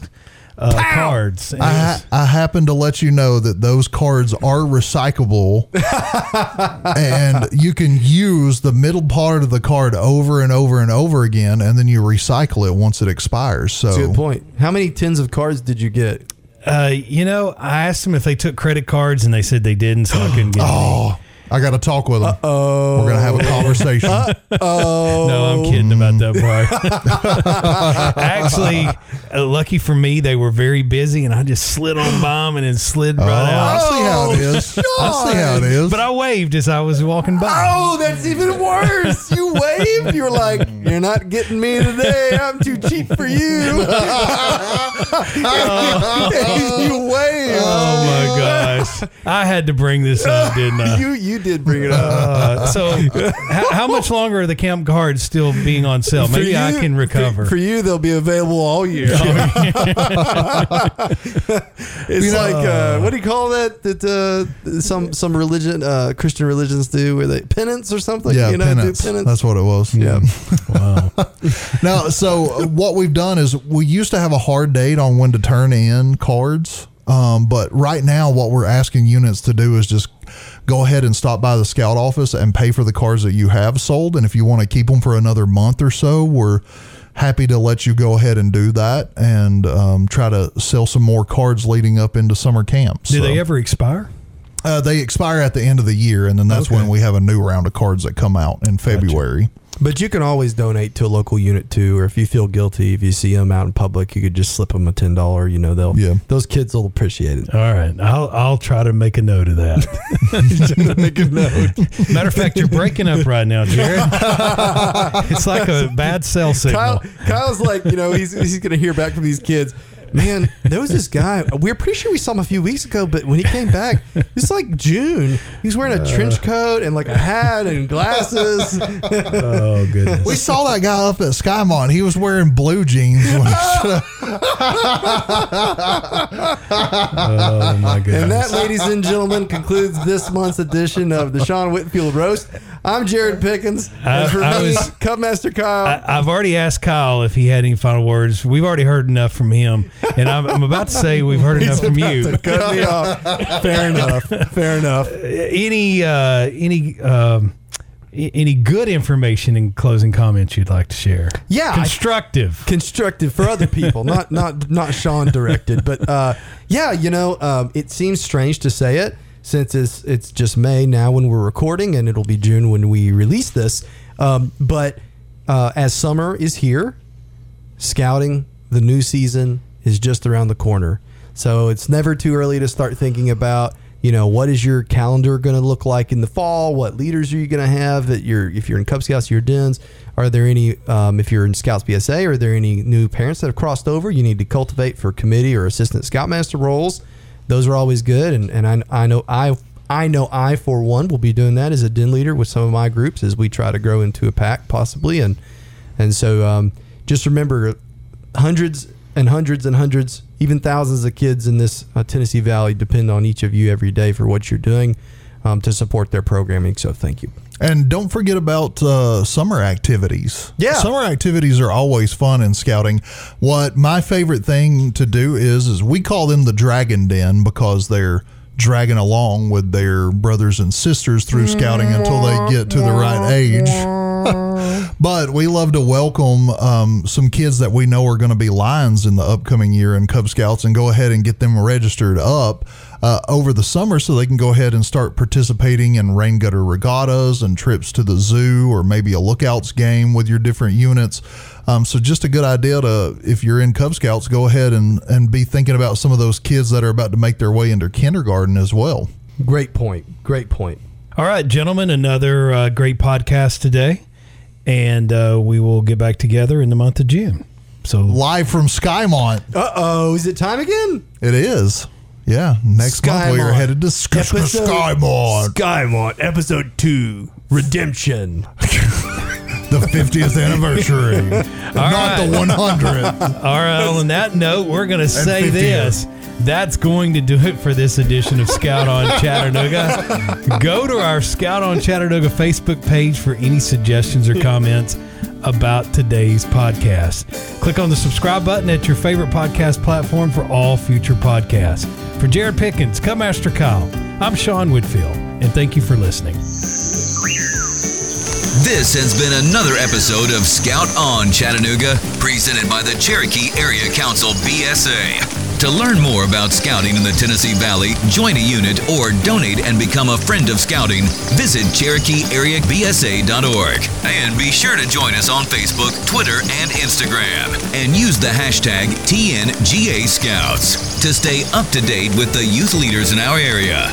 uh, cards. And I, was- I happen to let you know that those cards are recyclable and you can use the middle part of the card over and over and over again and then you recycle it once it expires. So That's a good point. How many tins of cards did you get? uh, you know, I asked them if they took credit cards, and they said they didn't, so I couldn't get any. Oh, I got to talk with them. Oh, we're gonna have a conversation. oh No, I'm kidding about that part. Actually, uh, lucky for me, they were very busy, and I just slid on by 'em and then slid right I out. see how it is. I see how it is. But I waved as I was walking by. Oh, that's even worse. You waved. You're like, "You're not getting me today. I'm too cheap for you." you waved. Oh my gosh! I had to bring this up, didn't I? You you did bring it up. Uh, so, how, how much longer are the camp cards still being on sale? For Maybe I you- can recover. For, for you, they'll be available all year. it's like uh, what do you call that? That uh, some some religion, uh, Christian religions do, where they penance or something. yeah, you know, penance. do penance. That's what it was. yeah. wow. Now, so uh, what we've done is we used to have a hard date on when to turn in cards. Um, but right now, what we're asking units to do is just go ahead and stop by the scout office and pay for the cards that you have sold. And if you want to keep them for another month or so, we're happy to let you go ahead and do that and um, try to sell some more cards leading up into summer camp. Do So, they ever expire? Uh, they expire at the end of the year, and then that's Okay. when we have a new round of cards that come out in February. But you can always donate to a local unit too, or if you feel guilty, if you see them out in public, you could just slip them a ten dollar. You know, they'll Yeah. those kids will appreciate it. All right, I'll I'll try to make a note of that. Make a note. Matter of fact, you're breaking up right now, Jared. it's like a bad cell signal. Kyle, Kyle's like, you know, he's he's gonna hear back from these kids. Man, there was this guy. We are pretty sure we saw him a few weeks ago, but when he came back, it's like June. He's wearing a trench uh. coat and like a hat and glasses. Oh goodness. We saw that guy up at Skymont. He was wearing blue jeans. When he should've- Oh my oh, goodness. And that, ladies and gentlemen, concludes this month's edition of the Sean Whitfield Roast. I'm Jared Pickens. I- And for I me, was- Cubmaster Kyle. I, I've already asked Kyle if he had any final words. We've already heard enough from him, and I'm, I'm about to say we've heard enough from you. Cut me off. Fair enough. Fair enough. Any uh, any um, a- any good information in closing comments you'd like to share? Yeah, I- constructive. constructive for other people, not not not Sean directed. But uh, yeah, you know, um, it seems strange to say it since it's it's just May now when we're recording, and it'll be June when we release this. Um, but uh, as summer is here, scouting the new season is just around the corner. So it's never too early to start thinking about, you know, what is your calendar going to look like in the fall? What leaders are you going to have at your, if you're in Cub Scouts, your dens? Are there any, um, if you're in Scouts BSA, are there any new parents that have crossed over you need to cultivate for committee or assistant scoutmaster roles? Those are always good. And, and I, I know I, I know I, for one, will be doing that as a den leader with some of my groups as we try to grow into a pack possibly. And, and so um, just remember hundreds and hundreds and hundreds, even thousands of kids in this uh, Tennessee Valley depend on each of you every day for what you're doing um, to support their programming. So thank you. And don't forget about uh, summer activities. Yeah. summer activities are always fun in scouting. What my favorite thing to do is is we call them the Dragon Den because they're dragging along with their brothers and sisters through scouting until they get to the right age. but we love to welcome um, some kids that we know are going to be Lions in the upcoming year in Cub Scouts and go ahead and get them registered up uh, over the summer so they can go ahead and start participating in rain gutter regattas and trips to the zoo or maybe a lookouts game with your different units. Um, so just a good idea to, if you're in Cub Scouts, go ahead and, and be thinking about some of those kids that are about to make their way into kindergarten as well. Great point. Great point. All right, gentlemen, another uh, great podcast today, and uh, we will get back together in the month of June. So live from Skymont. Uh oh, is it time again? It is. Yeah, next month we are headed to Sk- Episode- Skymont, Skymont, episode two, Redemption. the 50th anniversary, not right. the 100th. All right, on that note, we're going to say this. That's going to do it for this edition of Scout on Chattanooga. Go to our Scout on Chattanooga Facebook page for any suggestions or comments about today's podcast. Click on the subscribe button at your favorite podcast platform for all future podcasts. For Jared Pickens, Cubmaster Kyle, I'm Sean Whitfield, and thank you for listening. This has been another episode of Scout on Chattanooga, presented by the Cherokee Area Council BSA. To learn more about scouting in the Tennessee Valley, join a unit, or donate and become a friend of scouting, visit CherokeeAreaBSA.org. And be sure to join us on Facebook, Twitter, and Instagram. And use the hashtag TNGA Scouts to stay up to date with the youth leaders in our area.